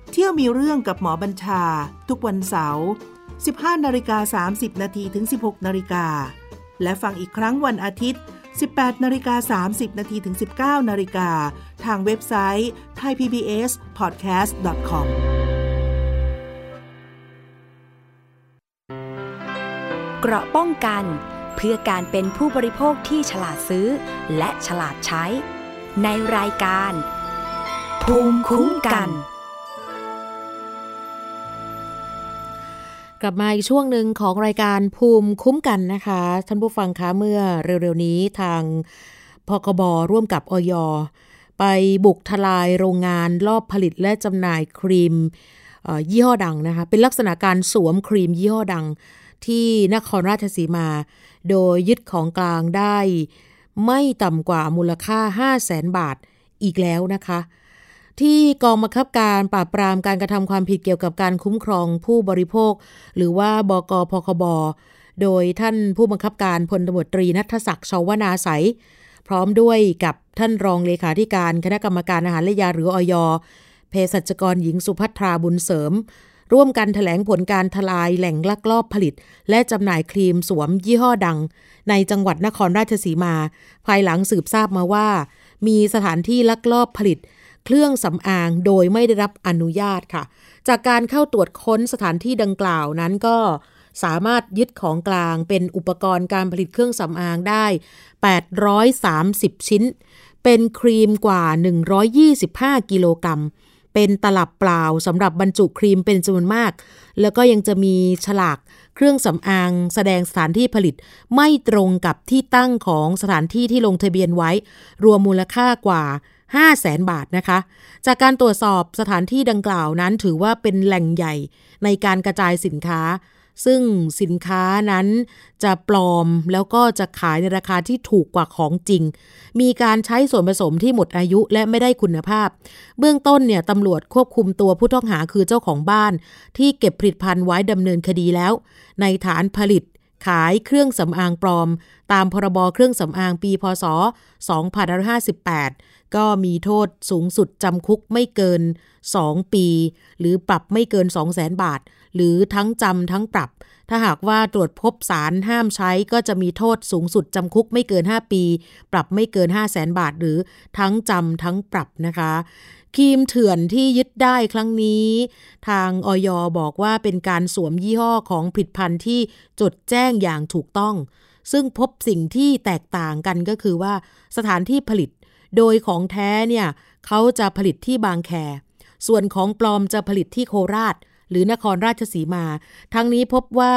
เที่ยวมีเรื่องกับหมอบัญชา ทุกวันเสาร์ 15นาฬิกา30นาทีถึง 16นาฬิกาและฟังอีกครั้งวันอาทิตย์ 18นาฬิกา30นาทีถึง 19นาฬิกาทางเว็บไซต์ thaipbspodcast.com เกราะป้องกันเพื่อการเป็นผู้บริโภคที่ฉลาดซื้อ และฉลาดใช้ ในรายการ ภูมิคุ้มกัน กลับมาอีกช่วงหนึ่งของรายการภูมิคุ้มกันนะคะ ท่านผู้ฟังคะเมื่อเร็วๆนี้ทางพกบร่วมกับออยไปบุกทลายโรงงานรอบผลิตและจำหน่ายครีมยี่ห้อดังนะคะ เป็นลักษณะการสวมครีมยี่ห้อดัง ที่นครราชสีมา โดยยึดของกลางได้ ไม่ต่ำกว่ามูลค่า 5 0 0แสนบาทอีกแล้วนะคะ ที่กองบังคับการปราบปรามการกระทำความผิดเกี่ยวกับการคุ้มครองผู้บริโภค หรือว่าบกพคบ โดยท่านผู้บังคับการพลตำรวจตรีนัทศักดิ์ชาวนาใสพร้อมด้วยกับท่านรองเลขาธิการคณะกรรมการอาหารและยาหรืออยเภสัชกรหญิงสุภัทราบุญเสริม ร่วมกันถแถลงผลการทลายแหล่งลักลอบผลิต และจำหน่ายครีมสวมยี่ห้อดัง ในจังหวัดนครราชสีมา ภายหลังสืบทราบมาว่า มีสถานที่ลักลอบผลิต เครื่องสำอางโดยไม่ได้รับอนุญาตค่ะ จากการเข้าตรวจค้นสถานที่ดังกล่าวนั้นก็สามารถยึดของกลางเป็นอุปกรณ์การผลิตเครื่องสำอางได้ 830 ชิ้น เป็นครีมกว่า 125 กิโลกรัม เป็นตลับเปล่าสำหรับบรรจุครีมเป็นจำนวนมาก แล้วก็ยังจะมีฉลากเครื่องสำอางแสดงสถานที่ผลิตไม่ตรงกับที่ตั้งของสถานที่ที่ลงทะเบียนไว้ รวมมูลค่ากว่า 5 0 0แสนบาทนะคะ จากการตรวจสอบสถานที่ดังกล่าวนั้นถือว่าเป็นแหล่งใหญ่ในการกระจายสินค้า ซึ่งสินค้านั้นจะปลอมแล้วก็จะขายในราคาที่ถูกกว่าของจริง มีการใช้ส่วนผสมที่หมดอายุและไม่ได้คุณภาพ เบื้องต้นเนี่ยตำรวจควบคุมตัวผู้ต้องหาคือเจ้าของบ้าน ที่เก็บผลิตภัณฑ์ไว้ดำเนินคดีแล้ว ในฐานผลิตขายเครื่องสำอางปลอม ตามพรบเครื่องสำอางปีพศ 2558 ก็มีโทษสูงสุดจำคุกไม่เกิน 2 ปี หรือปรับไม่เกิน 200,000บาท หรือทั้งจำทั้งปรับ ถ้าหากว่าตรวจพบสารห้ามใช้ก็จะมีโทษสูงสุดจำคุกไม่เกิน 5 ปี ปรับไม่เกิน 5 0 0แสนบาท หรือทั้งจำทั้งปรับนะคะครีมเถื่อนที่ยึดได้ครั้งนี้ ทางออยบอกว่าเป็นการสวมยี่ห้อของผลิตภัณฑ์ที่จดแจ้งอย่างถูกต้อง ซึ่งพบสิ่งที่แตกต่างกันก็คือว่าสถานที่ผลิต โดยของแท้เนี่ยเขาจะผลิตที่บางแค ส่วนของปลอมจะผลิตที่โคราช หรือนครราชสีมา ทั้งนี้พบว่า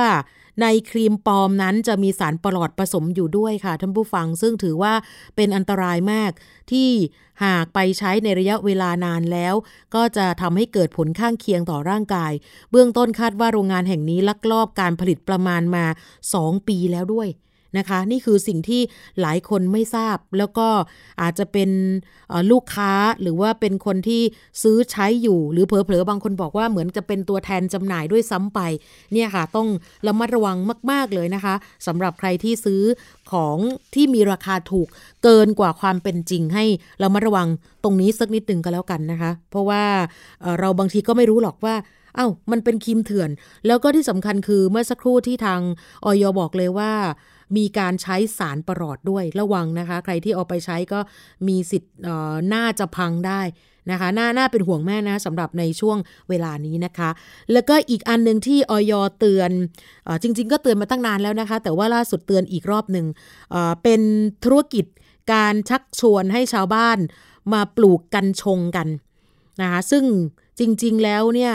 ในครีมปลอมนั้นจะมีสารปลอดผสมอยู่ด้วยค่ะท่านผู้ฟัง ซึ่งถือว่าเป็นอันตรายมาก ที่หากไปใช้ในระยะเวลานานแล้ว ก็จะทำให้เกิดผลข้างเคียงต่อร่างกาย เบื้องต้นคาดว่าโรงงานแห่งนี้ลักลอบการผลิตประมาณมา 2 ปีแล้วด้วย นะคะ นี่คือสิ่งที่หลายคนไม่ทราบ แล้วก็อาจจะเป็นลูกค้าหรือว่าเป็นคนที่ซื้อใช้อยู่ หรือเผลอๆบางคนบอกว่าเหมือนจะเป็นตัวแทนจำหน่ายด้วยซ้ำไป เนี่ยค่ะ ต้องระมัดระวังมาก ๆเลยนะคะสำหรับใครที่ซื้อของที่มีราคาถูกเกินกว่าความเป็นจริงให้เรามาระวังตรงนี้สักนิดหนึ่งก็แล้วกันนะคะ เพราะว่าเราบางทีก็ไม่รู้หรอกว่าเอา้ามันเป็นครีมเถื่อน แล้วก็ที่สำคัญคือเมื่อสักครู่ที่ทางออยบอกเลยว่า มีการใช้สารประหลอดด้วยระวังนะคะ ใครที่เอาไปใช้ก็มีสิทธิ์น่าจะพังได้นะคะน่าน่าเป็นห่วงแม่นะสำหรับในช่วงเวลานี้นะคะ แล้วก็อีกอันหนึ่งที่ออยเตือนอจริง ๆ ก็เตือนมาตั้งนานแล้วนะคะ แต่ว่าล่าสุดเตือนอีกรอบหนึ่งเป็นธุรกิจการชักชวนให้ชาวบ้านมาปลูกกันชงกันนะคะซึ่งจริง ๆ แล้วเนี่ย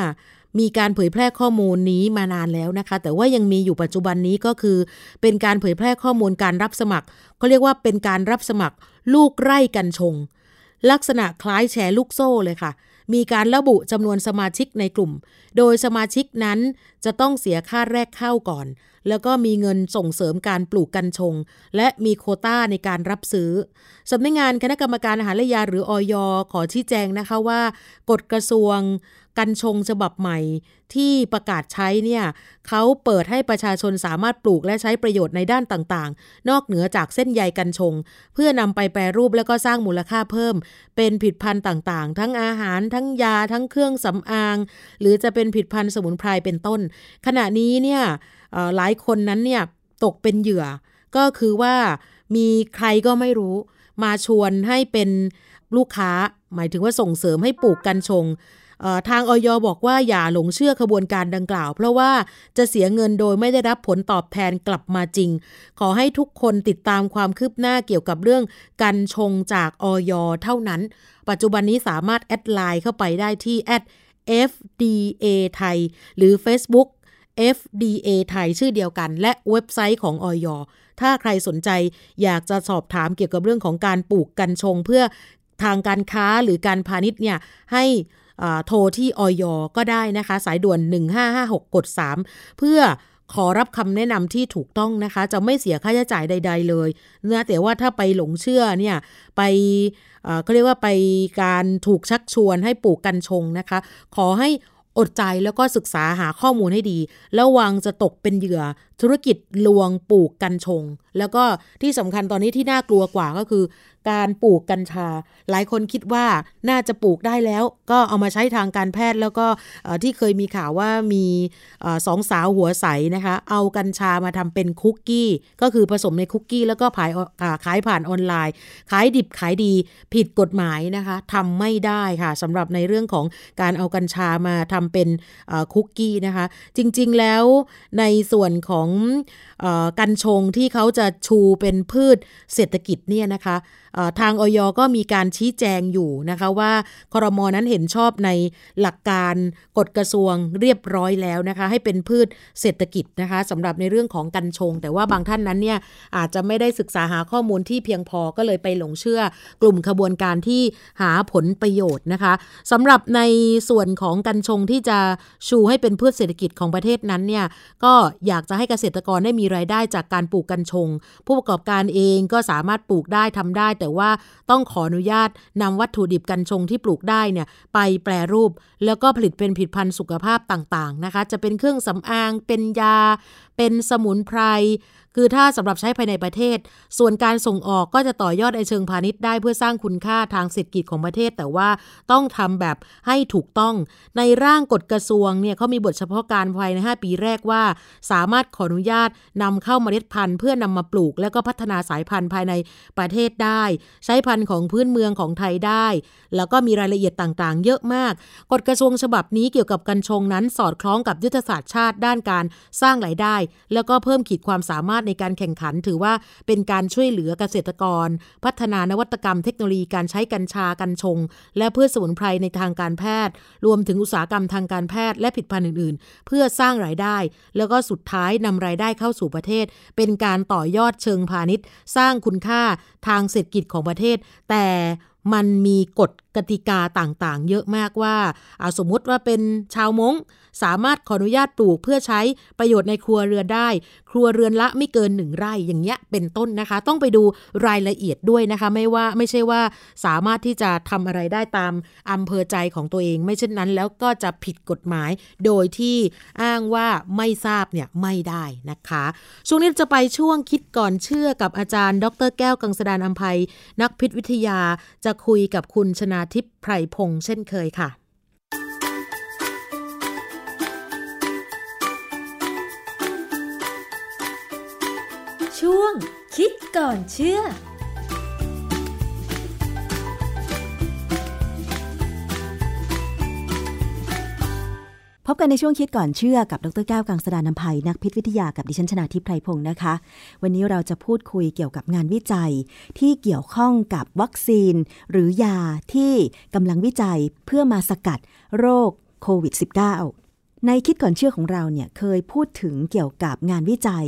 มีการเผยแพร่ข้อมูลนี้มานานแล้วนะคะ แต่ว่ายังมีอยู่ปัจจุบันนี้ก็คือ เป็นการเผยแพร่ข้อมูลการรับสมัครเขาเรียกว่าเป็นการรับสมัครลูกไร่กันชง ลักษณะคล้ายแชร์ลูกโซ่เลยค่ะ มีการระบุจำนวนสมาชิกในกลุ่ม โดยสมาชิกนั้นจะต้องเสียค่าแรกเข้าก่อน แล้วก็มีเงินส่งเสริมการปลูกกัญชง และมีโคต้าในการรับซื้อสำนักงงานคณะกรรมการอาหารและยาหรืออยขอชี้แจงนะคะว่ากฎกระทรวงกัญชงฉบับใหม่ที่ประกาศใช้เนี่ยเขาเปิดให้ประชาชนสามารถปลูกและใช้ประโยชน์ในด้านต่างๆ นอกเหนือจากเส้นใยกัญชง เพื่อนำไปแปรรูปแล้วก็สร้างมูลค่าเพิ่ม เป็นผลิตภัณฑ์ต่างๆ ทั้งอาหาร ทั้งยา ทั้งเครื่องสำอาง หรือจะเป็นผลิตภัณฑ์สมุนไพรเป็นต้น ขณะนี้เนี่ย หลายคนนั้นเนี่ยตกเป็นเหยื่อ ก็คือว่ามีใครก็ไม่รู้ มาชวนให้เป็นลูกค้า หมายถึงว่าส่งเสริมให้ปลูกกัญชงทางออยบอกว่าอย่าหลงเชื่อขบวนการดังกล่าว เพราะว่าจะเสียเงินโดยไม่ได้รับผลตอบแทนกลับมาจริง ขอให้ทุกคนติดตามความคืบหน้าเกี่ยวกับเรื่องการชงจากออยเท่านั้น ปัจจุบันนี้สามารถแอดไลน์เข้าไปได้ที่ @fda ไทย หรือ Facebook FDA ไทยชื่อเดียวกัน และเว็บไซต์ของออยถ้าใครสนใจอยากจะสอบถามเกี่ยวกับเรื่องของการปลูกกัญชง เพื่อทางการค้าหรือการพาณิชย์เนี่ยให้โทรที่ออยก็ได้นะคะ สายด่วน 1556 กด 3 เพื่อขอรับคำแนะนำที่ถูกต้องนะคะ จะไม่เสียค่าใช้จ่ายใด ๆ เลยเนื้อแต่ว่าถ้าไปหลงเชื่อเนี่ยไปเขาเรียกว่าไปการถูกชักชวนให้ปลูกกัญชงนะคะ ขอให้ อดใจแล้วก็ศึกษาหาข้อมูลให้ดีระวังจะตกเป็นเหยื่อธุรกิจลวงปลูกกัญชง แล้วก็ที่สำคัญตอนนี้ที่น่ากลัวกว่าก็คือ การปลูกกัญชา หลายคนคิดว่าน่าจะปลูกได้แล้ว ก็เอามาใช้ทางการแพทย์แล้วก็ที่เคยมีข่าวว่ามีสองสาวหัวใสนะคะ เอากัญชามาทำเป็นคุกกี้ ก็คือผสมในคุกกี้ แล้วก็ขายขายผ่านออนไลน์ ขายดิบขายดีผิดกฎหมายนะคะทำไม่ได้ค่ะสำหรับในเรื่องของการเอากัญชามาทำเป็นคุกกี้นะคะ จริงๆแล้วในส่วนของกัญชงที่เขาจะชูเป็นพืชเศรษฐกิจเนี่ยนะคะทางออยก็มีการชี้แจงอยู่นะคะว่าคอรมอนั้นเห็นชอบในหลักการกฎกระทรวงเรียบร้อยแล้วนะคะ ให้เป็นพืชเศรษฐกิจนะคะสำหรับในเรื่องของกัญชง แต่ว่าบางท่านนั้นเนี่ยอาจจะไม่ได้ศึกษาหาข้อมูลที่เพียงพอก็เลยไปหลงเชื่อกลุ่มขบวนการที่หาผลประโยชน์นะคะสำหรับในส่วนของกัญชงที่จะชูให้เป็นพืชเศรษฐกิจของประเทศนั้นเนี่ยก็อยากจะให้เกษตรกรได้มีรายได้จากการปลูกกัญชง ผู้ประกอบการเองก็สามารถปลูกได้ทำได้แต่ว่าต้องขออนุญาตนำวัตถุดิบกัญชงที่ปลูกได้เนี่ยไปแปรรูป แล้วก็ผลิตเป็นผลิตภัณฑ์สุขภาพต่างๆนะคะ จะเป็นเครื่องสำอาง เป็นยา เป็นสมุนไพรคือถ้าสำหรับใช้ภายในประเทศ ส่วนการส่งออกก็จะต่อยอดในเชิงพาณิชย์ได้เพื่อสร้างคุณค่าทางเศรษฐกิจของประเทศ แต่ว่าต้องทำแบบให้ถูกต้อง ในร่างกฎกระทรวงเนี่ยเขามีบทเฉพาะการภายใน 5 ปีแรกว่า สามารถขออนุญาตนำเข้าเมล็ดพันธุ์เพื่อนำมาปลูก แล้วก็พัฒนาสายพันธุ์ภายในประเทศได้ ใช้พันธุ์ของพื้นเมืองของไทยได้ แล้วก็มีรายละเอียดต่างๆ เยอะมากกฎกระทรวงฉบับนี้เกี่ยวกับกัญชงนั้นสอดคล้องกับยุทธศาสตร์ชาติด้านการสร้างรายได้ แล้วก็เพิ่มขีดความสามารถในการแข่งขัน ถือว่าเป็นการช่วยเหลือเกษตรกร พัฒนานวัตกรรมเทคโนโลยีการใช้กัญชากัญชง และพืชสมุนไพรในทางการแพทย์ รวมถึงอุตสาหกรรมทางการแพทย์และผลิตภัณฑ์อื่น ๆ เพื่อสร้างรายได้ แล้วก็สุดท้ายนำรายได้เข้าสู่ประเทศ เป็นการต่อยอดเชิงพาณิชย์ สร้างคุณค่าทางเศรษฐกิจของประเทศ แต่มันมีกฎกติกาต่างๆ เยอะมากว่าาสมมติว่าเป็นชาวมงสามารถขออนุญาตปลูกเพื่อใช้ประโยชน์ในครัวเรือนได้ ครัวเรือนละไม่เกินหนึ่งไร่อย่างเงี้ยเป็นต้นนะคะ ต้องไปดูรายละเอียดด้วยนะคะ ไม่ว่าไม่ใช่ว่าสามารถที่จะทำอะไรได้ตามอำเภอใจของตัวเอง ไม่เช่นนั้นแล้วก็จะผิดกฎหมาย โดยที่อ้างว่าไม่ทราบเนี่ยไม่ได้นะคะ ช่วงนี้จะไปช่วงคิดก่อนเชื่อกับอาจารย์ ดร แก้วกังสดานอัมภัยนักพิษวิทยาจะคุยกับคุณชนะาทิพย์ไพรพงษ์เช่นเคยค่ะ ช่วงคิดก่อนเชื่อ พบกันในช่วงคิดก่อนเชื่อกับดรแก้วกังสดานนภัยนักพิษวิทยากับดิฉันชนาทิพไพรพงศ์นะคะ วันนี้เราจะพูดคุยเกี่ยวกับงานวิจัย ที่เกี่ยวข้องกับวัคซีน หรือยาที่กำลังวิจัยเพื่อมาสกัดโรคโควิด -19 ในคิดก่อนเชื่อของเราเนี่ยเคยพูดถึงเกี่ยวกับงานวิจัย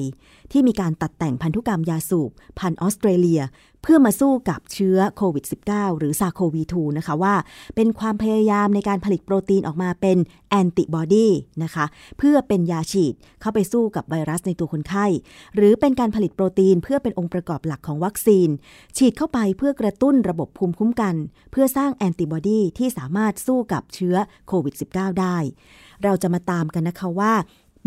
ที่มีการตัดแต่งพันธุกรรมยาสูบพันออสเตรเลีย เพื่อมาสู้กับเชื้อโควิด -19 หรือซาโควี2นะคะว่า เป็นความพยายามในการผลิตโปรตีนออกมาเป็นแอนติบอดีนะคะเพื่อเป็นยาฉีดเข้าไปสู้กับไวรัสในตัวคนไข้ หรือเป็นการผลิตโปรตีนเพื่อเป็นองค์ประกอบหลักของวัคซีน ฉีดเข้าไปเพื่อกระตุ้นระบบภูมิคุ้มกัน เพื่อสร้างแอนติบอดีที่สามารถสู้กับเชื้อโควิด -19 ได้ เราจะมาตามกันนะคะว่า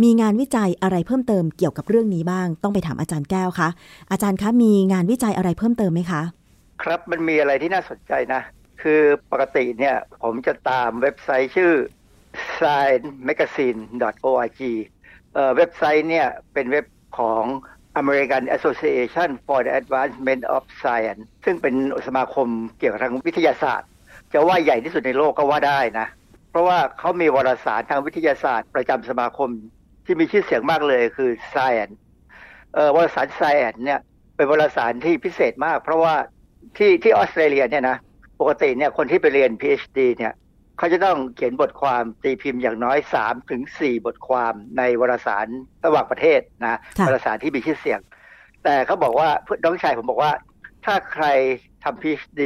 มีงานวิจัยอะไรเพิ่มเติมเกี่ยวกับเรื่องนี้บ้าง ต้องไปถามอาจารย์แก้วคะอาจารย์คะมีงานวิจัยอะไรเพิ่มเติมไหมคะ ครับมันมีอะไรที่น่าสนใจนะ คือปกติเนี่ยผมจะตามเว็บไซต์ชื่อ sciencemagazine.org เเว็บไซต์เนี่ยเป็นเว็บของ American Association for the Advancement of Science ซึ่งเป็นสมาคมเกี่ยวกับทางวิทยาศาสตร์ จะว่าใหญ่ที่สุดในโลกก็ว่าได้นะ เพราะว่าเขามีวารสารทางวิทยาศาสตร์ประจำสมาคม ที่มีชื่อเสียงมากเลยคือ Science เอ่อวารสาร Science เนี่ยเป็นวารสารที่พิเศษมาก เพราะว่าที่ที่ออสเตรเลียเนี่ยนะปกติเนี่ยคนที่ไปเรียน PhD เนี่ยเขาจะต้องเขียนบทความตีพิมพ์อย่างน้อย3ถึง4บทความในวารสารระหว่างประเทศนะวารสารที่มีชื่อเสียง แต่เขาบอกว่าน้องชายผมบอกว่า ถ้าใครทำ PhD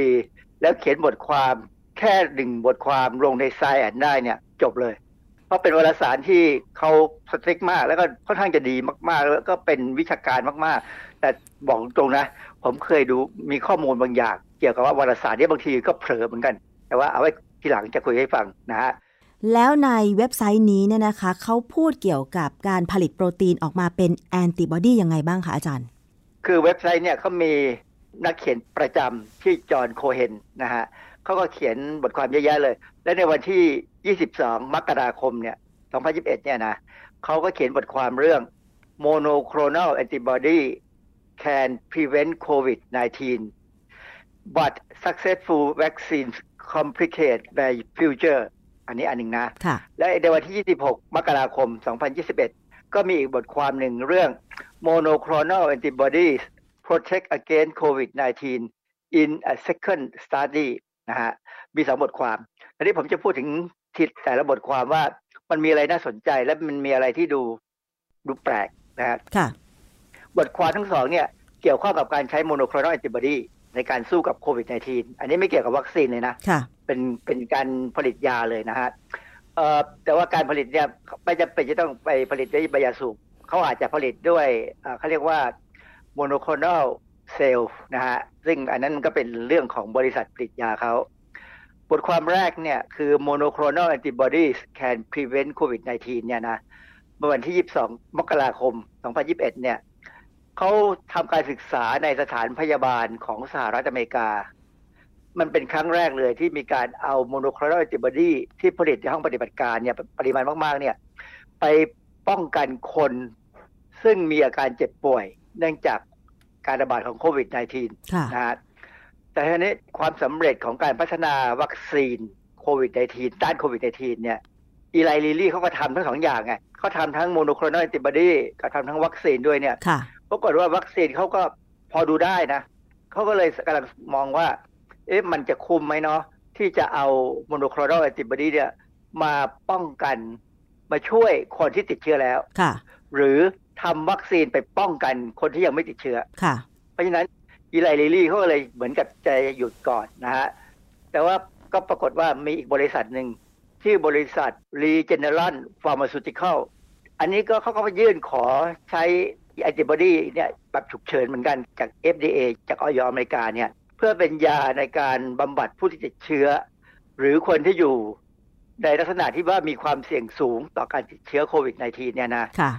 แล้วเขียนบทความแค่หนึ่งบทความลงในไซแอนได้เนี่ย จบเลย เพราะเป็นวารสารที่เขาสตริกมาก แล้วก็ค่อนข้างจะดีมาก ๆ แล้วก็เป็นวิชาการมาก ๆ แต่บอกตรงนะ ผมเคยดูมีข้อมูลบางอย่าง เกี่ยวกับว่าวารสารนี้บางทีก็เผลอเหมือนกัน แต่ว่าเอาไว้ทีหลังจะคุยให้ฟังนะฮะแล้วในเว็บไซต์นี้เนี่ยนะคะเขาพูดเกี่ยวกับการผลิตโปรตีนออกมาเป็นแอนติบอดียังไงบ้างคะอาจารย์ คือเว็บไซต์เนี่ยเขามีนักเขียนประจำที่จอห์นโคเฮนนะฮะ เขาก็เขียนบทความเยอะแยะเลย และในวันที่ 22 มกราคมเนี่ย 2021 เนี่ยนะเขาก็เขียนบทความเรื่อง monoclonal antibody can prevent COVID-19 but successful vaccines complicate by future อันนี้อันหนึ่งนะค่ะและในวันที่ 26 มกราคม 2021 ก็มีอีกบทความหนึ่งเรื่อง monoclonal antibodies protect against COVID-19 in a second study นะฮะมีสองบทความอันนี้ผมจะพูดถึงทิศแต่ละบทความว่ามันมีอะไรน่าสนใจและมันมีอะไรที่ดูดูแปลกนะฮะค่ะบทความทั้งสองเนี่ยเกี่ยวข้องกับการใช้ monoclonal antibody ในการสู้กับโควิด -19 อันนี้ไม่เกี่ยวกับวัคซีนเลยนะค่ะเป็นเป็นการผลิตยาเลยนะฮะเอ่อแต่ว่าการผลิตเนี่ยไม่จำเป็นจะต้องไปผลิตด้วยใบยาสูบเขาอาจจะผลิตด้วยเอ่อเขาเรียกว่า monoclonal cell น เซลนะฮะซึ่งอันนั้นมันก็เป็นเรื่องของบริษัทผลิตยาเขาบทความแรกเนี่ยคือ monoclonal antibodies can prevent COVID-19 เนี่ยนะเมื่อวันที่ 22 มกราคม 2021 เนี่ยเขาทำการศึกษาในสถานพยาบาลของสหรัฐอเมริกา มันเป็นครั้งแรกเลยที่มีการเอาโมโนคลอ a l แอนติบอดีที่ผลิตในห้องปฏิบัติการเนี่ยปริมาณมาก ๆ เนี่ย ไปป้องกันคนซึ่งมีอาการเจ็บป่วย เนื่องจาก การระบาดของโควิด -19 ค่ะนะฮะแต่ทีนี้ความสำเร็จของการพัฒนาวัคซีนโควิด -19 ต้านโควิด -19 เนี่ย Eli Lilly เขาก็ทำทั้งสองอย่างไงเขาทำทั้งโมโนคลอ a l แอนติบอดีก็ทำทั้งวัคซีนด้วยเนี่ยค่ะปรากฏว่าวัคซีนเขาก็พอดูได้นะเขาก็เลยกำลังมองว่า เอ๊ะมันจะคุมไหมเนาะที่จะเอาโมโนคลอ a l แอนติบอดีเนี่ยมาป้องกันมาช่วยคนที่ติดเชื้อแล้ว ค่ะ หรือ ทำวัคซีนไปป้องกันคนที่ยังไม่ติดเชื้อค่ะ เพราะฉะนั้นอีไลลิลี่เขาก็เลยเหมือนกับจะหยุดก่อนนะฮะ แต่ว่าก็ปรากฏว่ามีอีกบริษัทหนึ่งที่บริษัท Regeneron Pharmaceutical อันนี้ก็เขาก็ไปยื่นขอใช้แอนติบอดีเนี่ยแบบฉุกเฉินเหมือนกันจาก FDA จากออยอเมริกาเนี่ยเพื่อเป็นยาในการบำบัดผู้ที่ติดเชื้อ หรือคนที่อยู่ในลักษณะที่ว่ามีความเสี่ยงสูงต่อการติดเชื้อโควิด -19 เนี่ยนะค่ะ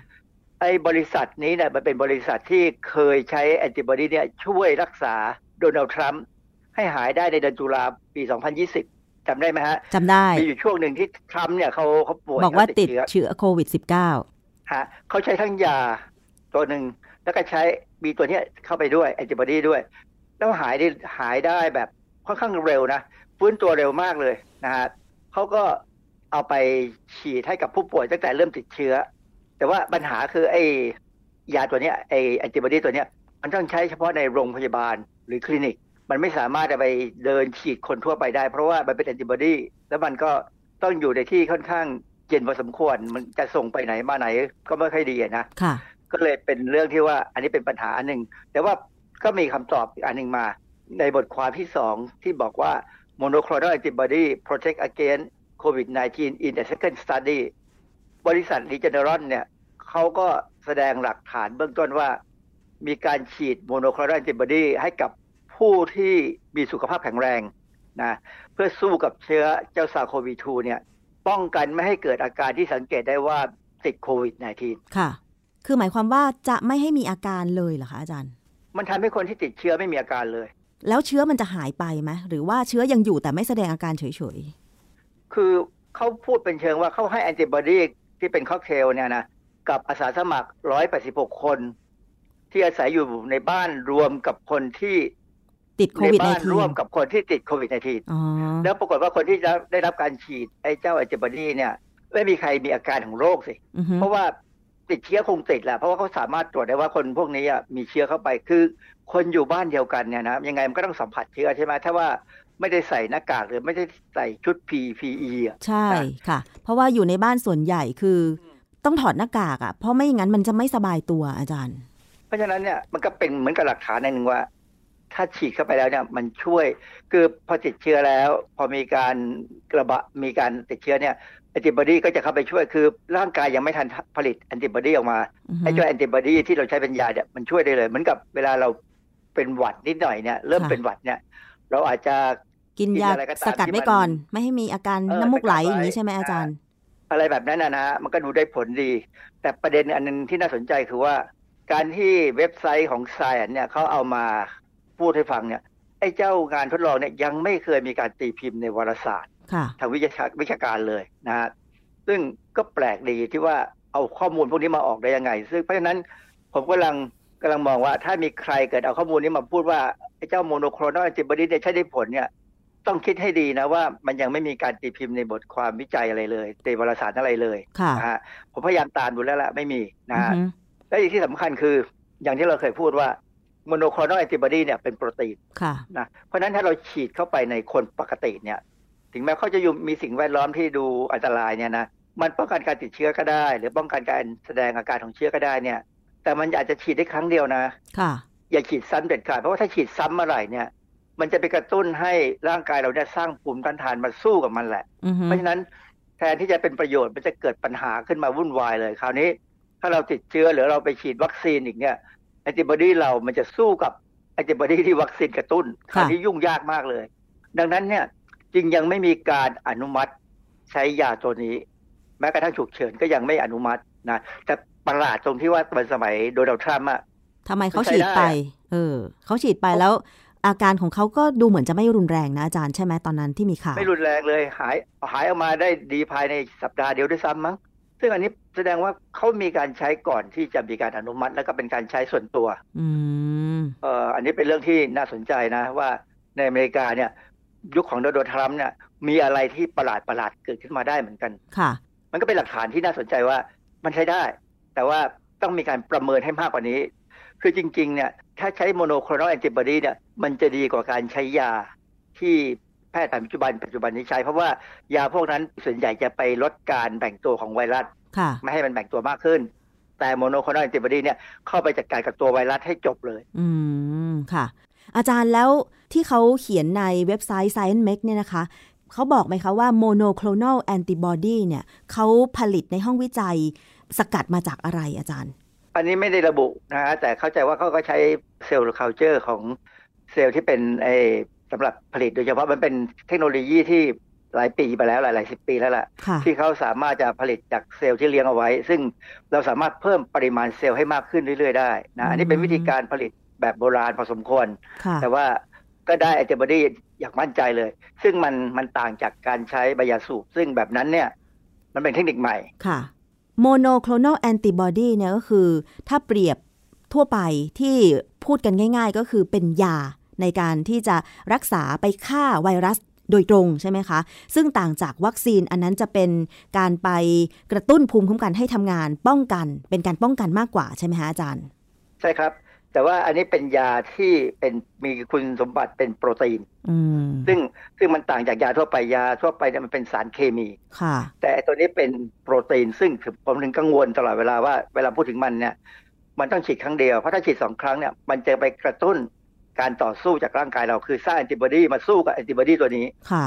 ไอ้บริษัทนี้เนี่ยมันเป็นบริษัทที่เคยใช้แอนติบอดีเนี่ยช่วยรักษาโดนัลด์ทรัมป์ให้หายได้ในเดือนตุลาปี 2020จำได้ไหมฮะจำได้ มีอยู่ช่วงหนึ่งที่ทรัมป์เนี่ยเขาเขาป่วยบอกว่าเขติดเชื้อเชื้อโควิด -19 ฮะเขาใช้ทั้งยาตัวหนึ่ง แล้วก็ใช้มีตัวเนี้ยเข้าไปด้วยแอนติบอดีด้วย แล้วหายได้หายได้แบบค่อนข้างเร็วนะฟื้นตัวเร็วมากเลยนะฮะเขาก็เอาไปฉีดให้กับผู้ป่วยตั้งแต่เริ่มติดเชื้อ แต่ว่าปัญหาคือไอ้ยาตัวเนี้ยไอ้แอนติบอดีตัวเนี้ยมันต้องใช้เฉพาะในโรงพยาบาลหรือคลินิก มันไม่สามารถจะไปเดินฉีดคนทั่วไปได้ เพราะว่ามันเป็นแอนติบอดีแล้วมันก็ต้องอยู่ในที่ค่อนข้างเย็นพอสมควร มันจะส่งไปไหนมาไหนก็ไม่ค่อยดีอะนะค่ะ ก็เลยเป็นเรื่องที่ว่าอันนี้เป็นปัญหาอันหนึ่ง แต่ว่าก็มีคำตอบอีกอันหนึ่งมา ในบทความที่สองที่บอกว่า monoclonal antibody protect against COVID-19 in the second study บริษัท Regeneron เนี่ยเขาก็แสดงหลักฐานเบื้องต้นว่า มีการฉีด monoclonal antibody ให้กับผู้ที่มีสุขภาพแข็งแรงนะเพื่อสู้กับเชื้อเจ้า SARS-CoV-2เนี่ยป้องกันไม่ให้เกิดอาการที่สังเกตได้ว่าติดโควิด -19 ค่ะ คือหมายความว่าจะไม่ให้มีอาการเลยเหรอคะอาจารย์ มันทำให้คนที่ติดเชื้อไม่มีอาการเลย แล้วเชื้อมันจะหายไปไหมหรือว่าเชื้อยังอยู่แต่ไม่แสดงอาการเฉยคือเขาพูดเป็นเชิงว่าเขาให้แอนติบอดี ที่เป็นค็อกเทลเนี่ยนะกับอาสาสมัคร 186 คน ที่อาศัยอยู่ในบ้านรวมกับคนที่ๆติดโคในวิดบ้านร่วม -19 กับคนที่ติดโควิด -19 อ๋อแล้วปรากฏว่าคนที่ได้รับการฉีดไอ้เจ้าแอนติบอดีเนี่ย ไม่มีใครมีอาการของโรคสิอือฮึเพราะว่าติดเชื้อคงติดแหละเพราะว่าเขาสามารถตรวจได้ว่าคนพวกนี้อะมีเชื้อเข้าไปคือ คนอยู่บ้านเดียวกันเนี่ยนะยังไงมันก็ต้องสัมผัสเชื้อใช่ไหมถ้าว่า ไม่ได้ใส่หน้ากากหรือไม่ได้ใส่ชุด PPE อะใช่ค่ะ เพราะว่าอยู่ในบ้านส่วนใหญ่คือต้องถอดหน้ากากอะ่ะเพราะไม่อย่างนั้นมันจะไม่สบายตัวอาจารย์ เพราะฉะนั้นเนี่ยมันก็เป็นเหมือนกับหลักฐานในหนึ่งว่า ถ้าฉีดเข้าไปแล้วเนี่ยมันช่วยคือพอติดเชื้อแล้ว พอมีการกระบะมีการติดเชื้อเนี่ยแอนติบอดีก็จะเข้าไปช่วยคือร่างกายยังไม่ทันผลิตแอนติบอดีออกมาอือฮึไอ้เจ้าแอนติบอดีที่เราใช้เป็นยาเนี่ยมันช่วยได้เลยเหมือนกับเวลาเราเป็นหวัดนิดหน่อยเนี่ยเริ่มค่ะเป็นหวัดเนี่ยเราอาจจะ กินกินยาอะไรก็ตามสกัดที่ไว้มันก่อน ไม่ให้มีอาการเออน้ำมูกไหลสกัดไว้อย่างนี้ใช่ไหมอาจารย์ อะไรแบบนั้นนะนะมันก็ดูได้ผลดี แต่ประเด็นอันหนึงที่น่าสนใจคือว่า การที่เว็บไซต์ของ Science เนี่ยเขาเอามาพูดให้ฟังเนี่ยไอ้เจ้างานทดลองเนี่ยยังไม่เคยมีการตีพิมพ์ในวารสารค่ะทางวิชาวิชาการเลยนะฮะซึ่งก็แปลกดีที่ว่าเอาข้อมูลพวกนี้มาออกได้ยังไง ซึ่งเพราะฉะนั้นผมกำลังกำลังมองว่าถ้ามีใครเกิดเอาข้อมูลนี้มาพูดว่าไอ้เจ้า monoclonal antibody เนี่ยใช้ได้ผลเนี่ย ต้องคิดให้ดีนะว่ามันยังไม่มีการตีพิมพ์ในบทความวิจัยอะไรเลยในวารสารอะไรเลยค่ะนะฮะผมพยายามตามดูแล้วละไม่มีนะอือฮะฮึและอีกที่สำคัญคืออย่างที่เราเคยพูดว่า monoclonal antibody เนี่ยเป็นโปรตีนค่ะนะเพราะฉะนั้นถ้าเราฉีดเข้าไปในคนปกติเนี่ย ถึงแม้เขาจะอยู่มีสิ่งแวดล้อมที่ดูอันตรายเนี่ยนะมันป้องกันการติดเชื้อก็ได้ หรือป้องกันการแสดงอาการของเชื้อก็ได้เนี่ย แต่มันอาจจะฉีดได้ครั้งเดียวนะ ค่ะ อย่าฉีดซ้ำเด็ดขาดเพราะว่าถ้าฉีดซ้ำเมื่อไหร่เนี่ย มันจะไปกระตุ้นให้ร่างกายเราเนี่ยสร้างภูมิต้านทานมาสู้กับมันแหละอือฮึเพราะฉะนั้นแทนที่จะเป็นประโยชน์มันจะเกิดปัญหาขึ้นมาวุ่นวายเลย คราวนี้ ถ้าเราติดเชื้อหรือเราไปฉีดวัคซีนอีกเนี่ยแอนติบอดีเรามันจะสู้กับแอนติบอดีที่วัคซีนกระตุ้นคราวนี้ยุ่งยากมากเลย ดังนั้นเนี่ยจึงยังไม่มีการอนุมัติใช้ยาตัวนี้ แม้กระทั่งฉุกเฉินก็ยังไม่อนุมัตินะแต่ประหลาดตรงที่ว่าตอนสมัยโดนัลด์ทรัมป์อะทำไมเขามันใช้ฉีดไปได้อะเออเขาฉีดไปแล้ว อาการของเขาก็ดูเหมือนจะไม่รุนแรงนะอาจารย์ใช่ไหมตอนนั้นที่มีข่าวไม่รุนแรงเลยหายหายออกมาได้ดีภายในสัปดาห์เดียวด้วยซ้ำมั้งซึ่งอันนี้แสดงว่าเขามีการใช้ก่อนที่จะมีการอนุมัติ แล้วก็เป็นการใช้ส่วนตัวอืมเอ่ออันนี้เป็นเรื่องที่น่าสนใจนะ ว่าในอเมริกาเนี่ย ยุคของโดนัลด์ทรัมป์เนี่ยมีอะไรที่ประหลาดประหลาดๆเกิดขึ้นมาได้เหมือนกันค่ะ มันก็เป็นหลักฐานที่น่าสนใจว่ามันใช้ได้ แต่ว่าต้องมีการประเมินให้มากกว่านี้ คือจริงๆเนี่ยถ้าใช้ monoclonal antibody เนี่ยมันจะดีกว่าการใช้ยาที่แพทย์แผนปัจจุบันปัจจุบันนี้ใช้ เพราะว่ายาพวกนั้นส่วนใหญ่จะไปลดการแบ่งตัวของไวรัสค่ะไม่ให้มันแบ่งตัวมากขึ้น แต่ monoclonal antibody เนี่ยเข้าไปจัดการกับตัวไวรัสให้จบเลย อืมค่ะ อาจารย์แล้วที่เขาเขียนในเว็บไซต์ Science Make เนี่ยนะคะเขาบอกไหมคะว่า monoclonal antibody เนี่ยเขาผลิตในห้องวิจัยสกัดมาจากอะไรอาจารย์ อันนี้ไม่ได้ระบุนะฮะแต่เข้าใจว่าเขาก็ใช้เซลล์ culture ของเซลล์ที่เป็นไอสำหรับผลิตโดยเฉพาะมันเป็นเทคโนโลยีที่หลายปีไปแล้วหลายๆสิบปีแล้วล่ะค่ะ ที่เขาสามารถจะผลิตจากเซลล์ที่เลี้ยงเอาไว้ ซึ่งเราสามารถเพิ่มปริมาณเซลล์ให้มากขึ้นเรื่อยๆได้นะอันนี้เป็นวิธีการผลิตแบบโบราณพอสมควรค่ะแต่ว่าก็ได้แอนติบอดีอย่างมั่นใจเลย ซึ่งมันมันต่างจากการใช้ใบยาสูบ ซึ่งแบบนั้นเนี่ย มันเป็นเทคนิคใหม่ค่ะ monoclonal antibody เนี่ยก็คือ ถ้าเปรียบทั่วไปที่พูดกันง่าย ๆ ก็คือเป็นยาในการที่จะรักษาไปฆ่าไวรัสโดยตรงใช่ไหมคะ ซึ่งต่างจากวัคซีนอันนั้นจะเป็นการไปกระตุ้นภูมิคุ้มกันให้ทำงานป้องกัน เป็นการป้องกันมากกว่าใช่ไหมฮะอาจารย์ ใช่ครับ แต่ว่าอันนี้เป็นยาที่เป็นมีคุณสมบัติเป็นโปรตีนอืมซึ่งซึ่งมันต่างจากยาทั่วไปยาทั่วไปเนี่ยมันเป็นสารเคมีค่ะ แต่ไอ้ตัวนี้เป็นโปรตีน ซึ่งผมถึงกังวลตลอดเวลาว่าเวลาพูดถึงมันเนี่ย มันต้องฉีดครั้งเดียวเพราะถ้าฉีดสองครั้งเนี่ยมันจะไปกระตุ้นการต่อสู้จากร่างกายเราคือสร้างแอนติบอดีมาสู้กับแอนติบอดีตัวนี้ค่ะ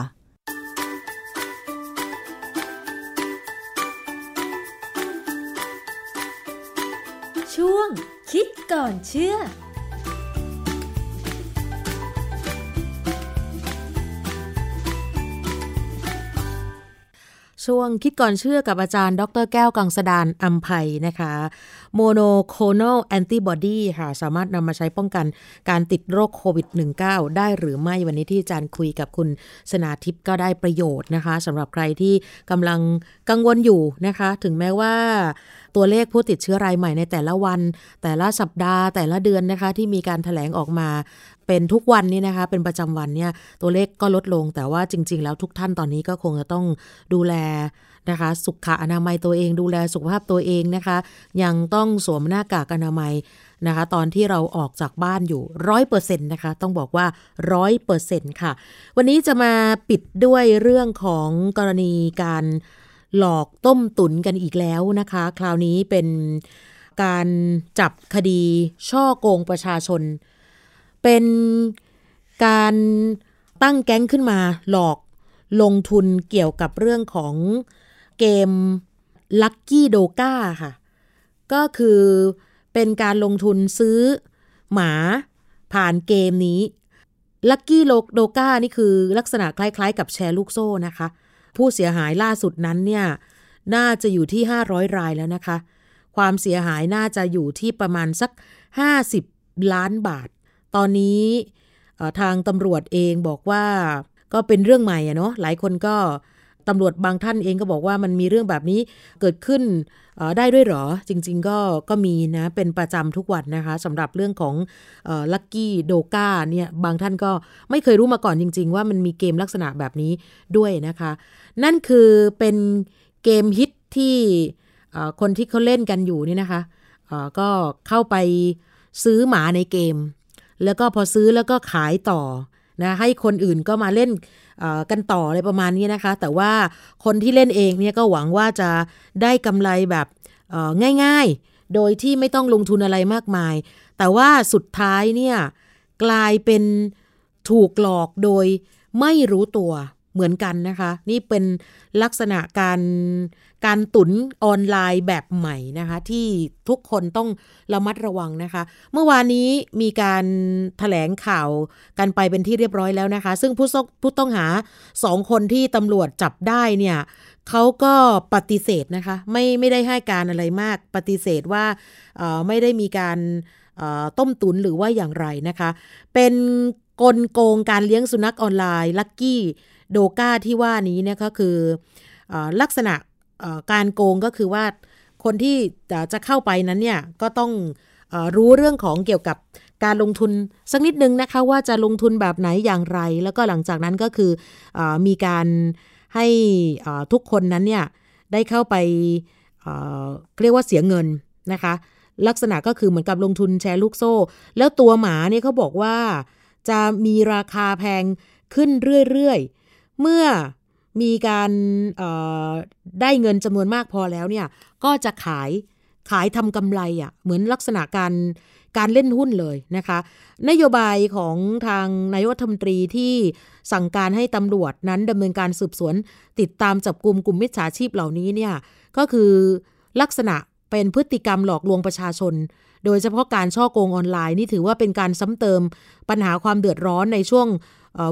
ช่วง คิดก่อนเชื่อ ช่วงคิดก่อนเชื่อกับอาจารย์ ดรแก้วกังสดานอัมภัยนะคะ โมโนโคโนแอนติบอดีค่ะ สามารถนำมาใช้ป้องกันการติดโรคโควิด -19 ได้หรือไม่วันนี้ที่อาจารย์คุยกับคุณสนาทิพย์ก็ได้ประโยชน์นะคะสำหรับใครที่กำลังกังวลอยู่นะคะ ถึงแม้ว่าตัวเลขผู้ติดเชื้อรายใหม่ในแต่ละวัน แต่ละสัปดาห์แต่ละเดือนนะคะ ที่มีการถแถลงออกมาเป็นทุกวันนี้นะคะ เป็นประจำวันเนี่ยตัวเลขก็ลดลง แต่ว่าจริง ๆ แล้วทุกท่านตอนนี้ก็คงจะต้องดูแล นะคะ สุขอนามัยตัวเองดูแลสุขภาพตัวเองนะคะ ยังต้องสวมหน้ากากอนามัยนะคะ ตอนที่เราออกจากบ้านอยู่ร้อยเปอร์เซ็นต์นะคะ ต้องบอกว่าร้อยเปอร์เซ็นต์ค่ะ วันนี้จะมาปิดด้วยเรื่องของกรณีการหลอกต้มตุ๋นกันอีกแล้วนะคะ คราวนี้เป็นการจับคดีช่อโกงประชาชน เป็นการตั้งแก๊งขึ้นมาหลอกลงทุนเกี่ยวกับเรื่องของ เกม Lucky d o g a ค่ะ ก็คือเป็นการลงทุนซื้อหมาผ่านเกมนี้ Lucky d o g a นี่คือลักษณะคล้ายๆ กับแชร์ลูกโซ่นะคะ ผู้เสียหายล่าสุดนั้นเนี่ย น่าจะอยู่ที่ 500 รายแล้วนะคะ ความเสียหายน่าจะอยู่ที่ประมาณสัก 50 ล้านบาท ตอนนี้ทางตำรวจเองบอกว่าก็เป็นเรื่องใหม่อะเนาะหลายคนก็ ตำรวจบางท่านเองก็บอกว่ามันมีเรื่องแบบนี้เกิดขึ้นได้ด้วยหรอ จริง ๆ ก็ก็มีนะเป็นประจำทุกวันนะคะสำหรับเรื่องของลัคกี้โดกาเนี่ยบางท่านก็ไม่เคยรู้มาก่อนจริง ๆ ว่ามันมีเกมลักษณะแบบนี้ด้วยนะคะ นั่นคือเป็นเกมฮิตที่คนที่เขาเล่นกันอยู่นี่นะคะก็เข้าไปซื้อหมาในเกม แล้วก็พอซื้อแล้วก็ขายต่อ นะให้คนอื่นก็มาเล่นกันต่ออะไรประมาณนี้นะคะ แต่ว่าคนที่เล่นเองเนี่ยก็หวังว่าจะได้กำไรแบบง่ายๆ โดยที่ไม่ต้องลงทุนอะไรมากมาย แต่ว่าสุดท้ายเนี่ยกลายเป็นถูกหลอกโดยไม่รู้ตัว เหมือนกันนะคะ นี่เป็นลักษณะการการตุนออนไลน์แบบใหม่นะคะ ที่ทุกคนต้องระมัดระวังนะคะ เมื่อวานนี้มีการถแถลงข่าวกันไปเป็นที่เรียบร้อยแล้วนะคะ ซึ่งผู้ผู้ต้องหาสองคนที่ตำรวจจับได้เนี่ยเขาก็ปฏิเสธนะคะ ไม่ไม่ได้ให้การอะไรมาก ปฏิเสธว่าไม่ได้มีการต้มตุนหรือว่าอย่างไรนะคะ เป็นกลโกงการเลี้ยงสุนัขออนไลน์ลักกี้ โดกาที่ว่านี้เนี่ยก็คืออลักษณะการโกงก็คือว่าคนที่จะเข้าไปนั้นเนี่ยก็ต้องอรู้เรื่องของเกี่ยวกับการลงทุนสักนิดนึงนะคะว่าจะลงทุนแบบไหนอย่างไร แล้วก็หลังจากนั้นก็คืออมีการให้ทุกคนนั้นเนี่ยได้เข้าไปเรียกว่าเสียเงินนะคะ ลักษณะก็คือเหมือนกับลงทุนแชร์ลูกโซ่ แล้วตัวหมาเนี่ยเขาบอกว่าจะมีราคาแพงขึ้นเรื่อยๆ เมื่อมีการได้เงินจำนวนมากพอแล้วเนี่ยก็จะขายขายทำกำไรอะ่ะเหมือนลักษณะการการเล่นหุ้นเลยนะคะ นโยบายของทางนายกรัฐมนตรีที่สั่งการให้ตำรวจนั้นดำเนินการสืบสวน ติดตามจับกลุ่มกลุ่มมิจฉาชีพเหล่านี้เนี่ยก็คือลักษณะเป็นพฤติกรรมหลอกลวงประชาชน โดยเฉพาะการช่อโกงออนไลน์นี่ถือว่าเป็นการซ้ำเติมปัญหาความเดือดร้อนในช่วง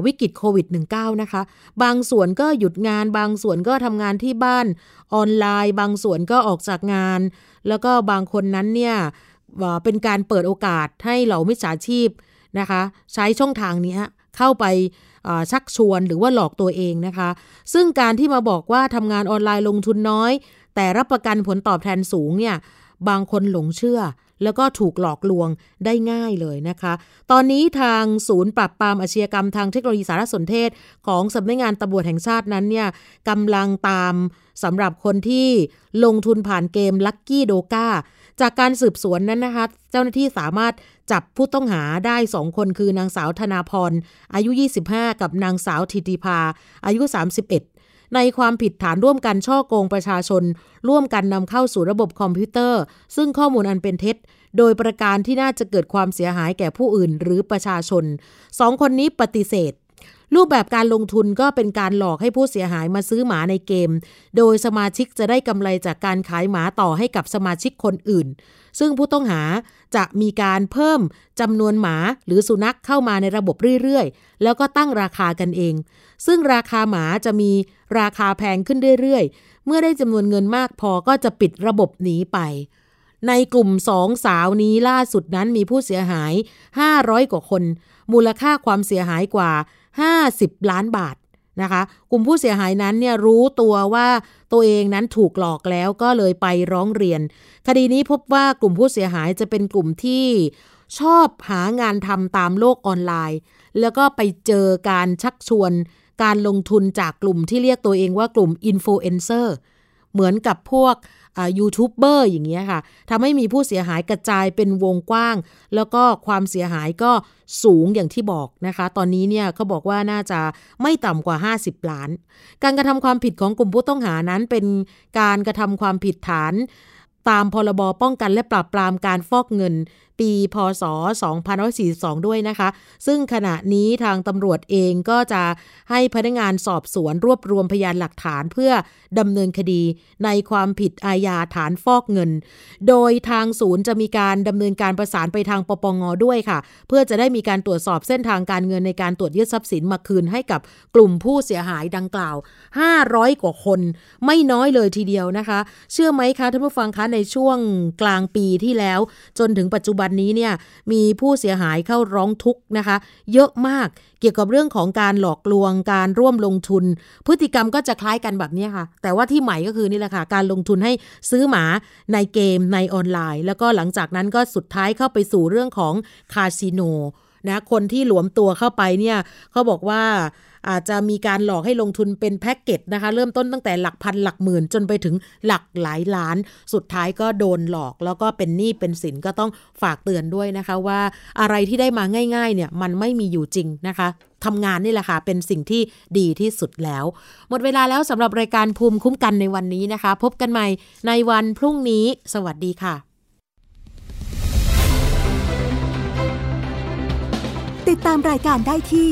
วิกฤตโควิด -19 นะคะ บางส่วนก็หยุดงาน บางส่วนก็ทำงานที่บ้านออนไลน์ บางส่วนก็ออกจากงาน แล้วก็บางคนนั้นเนี่ยเป็นการเปิดโอกาสให้เหล่ามิจฉาชีพนะคะ ใช้ช่องทางนี้เข้าไปชักชวนหรือว่าหลอกตัวเองนะคะ ซึ่งการที่มาบอกว่าทำงานออนไลน์ลงทุนน้อย แต่รับประกันผลตอบแทนสูงเนี่ยบางคนหลงเชื่อ แล้วก็ถูกหลอกลวงได้ง่ายเลยนะคะ ตอนนี้ทางศูนย์ปราบปรามอาชญากรรมทางเทคโนโลยีสารสนเทศ ของสำนักงานตำรวจแห่งชาตินั้นเนี่ยกำลังตามสำหรับคนที่ลงทุนผ่านเกมลัคกี้โดกาจากการสืบสวนนั้นนะคะ เจ้าหน้าที่สามารถจับผู้ต้องหาได้สองคนคือนางสาวธนาพรอายุ 25 กับนางสาวธิติภาอายุ 31 ในความผิดฐานร่วมกันช่อโกงประชาชน ร่วมกันนำเข้าสู่ระบบคอมพิวเตอร์ ซึ่งข้อมูลอันเป็นเท็จ โดยประการที่น่าจะเกิดความเสียหายแก่ผู้อื่นหรือประชาชนสองคนนี้ปฏิเสธ รูปแบบการลงทุนก็เป็นการหลอกให้ผู้เสียหายมาซื้อหมาในเกม โดยสมาชิกจะได้กำไรจากการขายหมาต่อให้กับสมาชิกคนอื่น ซึ่งผู้ต้องหาจะมีการเพิ่มจำนวนหมาหรือสุนัขเข้ามาในระบบเรื่อยๆ แล้วก็ตั้งราคากันเอง ซึ่งราคาหมาจะมีราคาแพงขึ้นเรื่อยๆ เมื่อได้จำนวนเงินมากพอก็จะปิดระบบหนีไปในกลุ่มสองสาวนี้ล่าสุดนั้นมีผู้เสียหาย 500 กว่าคน มูลค่าความเสียหายกว่า 50 ล้านบาทนะคะกลุ่มผู้เสียหายนั้นเนี่ยรู้ตัวว่าตัวเองนั้นถูกหลอกแล้วก็เลยไปร้องเรียน คดีนี้พบว่ากลุ่มผู้เสียหายจะเป็นกลุ่มที่ชอบหางานทำตามโลกออนไลน์ แล้วก็ไปเจอการชักชวน การลงทุนจากกลุ่มที่เรียกตัวเองว่ากลุ่มอินฟลูเอนเซอร์เหมือนกับพวก ยูทูบเบอร์อย่างเงี้ยค่ะทำให้มีผู้เสียหายกระจายเป็นวงกว้าง แล้วก็ความเสียหายก็สูงอย่างที่บอกนะคะ ตอนนี้เนี่ยเขาบอกว่าน่าจะไม่ต่ำกว่า 50 ล้าน การกระทำความผิดของกลุ่มผู้ต้องหานั้นเป็นการกระทำความผิดฐานตามพรบป้องกันและปราบปรามการฟอกเงิน ปี พศ 2542 ด้วยนะคะ ซึ่งขณะนี้ทางตำรวจเองก็จะให้พนักงานสอบสวนรวบรวมพยานหลักฐานเพื่อดำเนินคดีในความผิดอาญาฐานฟอกเงิน โดยทางศูนย์จะมีการดำเนินการประสานไปทางปปงด้วยค่ะ เพื่อจะได้มีการตรวจสอบเส้นทางการเงินในการตรวจยึดทรัพย์สินมาคืนให้กับกลุ่มผู้เสียหายดังกล่าว 500 กว่าคนไม่น้อยเลยทีเดียวนะคะ เชื่อไหมคะท่านผู้ฟังคะในช่วงกลางปีที่แล้ว จนถึงปัจจุบันันนี้เนี่ยมีผู้เสียหายเข้าร้องทุกข์นะคะ เยอะมากเกี่ยวกับเรื่องของการหลอกลวงการร่วมลงทุน พฤติกรรมก็จะคล้ายกันแบบนี้ค่ะ แต่ว่าที่ใหม่ก็คือนี่แหละค่ะการลงทุนให้ซื้อหมาในเกมในออนไลน์ แล้วก็หลังจากนั้นก็สุดท้ายเข้าไปสู่เรื่องของคาสิโนนะคนที่หลวมตัวเข้าไปเนี่ยเขาบอกว่า อาจจะมีการหลอกให้ลงทุนเป็นแพ็กเกจนะคะ เริ่มต้นตั้งแต่หลักพันหลักหมื่น จนไปถึงหลักหลายล้าน สุดท้ายก็โดนหลอก แล้วก็เป็นหนี้เป็นสินก็ต้องฝากเตือนด้วยนะคะว่าอะไรที่ได้มาง่ายๆเนี่ยมันไม่มีอยู่จริงนะคะทำงานนี่แหละค่ะ เป็นสิ่งที่ดีที่สุดแล้ว หมดเวลาแล้วสำหรับรายการภูมิคุ้มกันในวันนี้นะคะ พบกันใหม่ในวันพรุ่งนี้ สวัสดีค่ะ ติดตามรายการได้ที่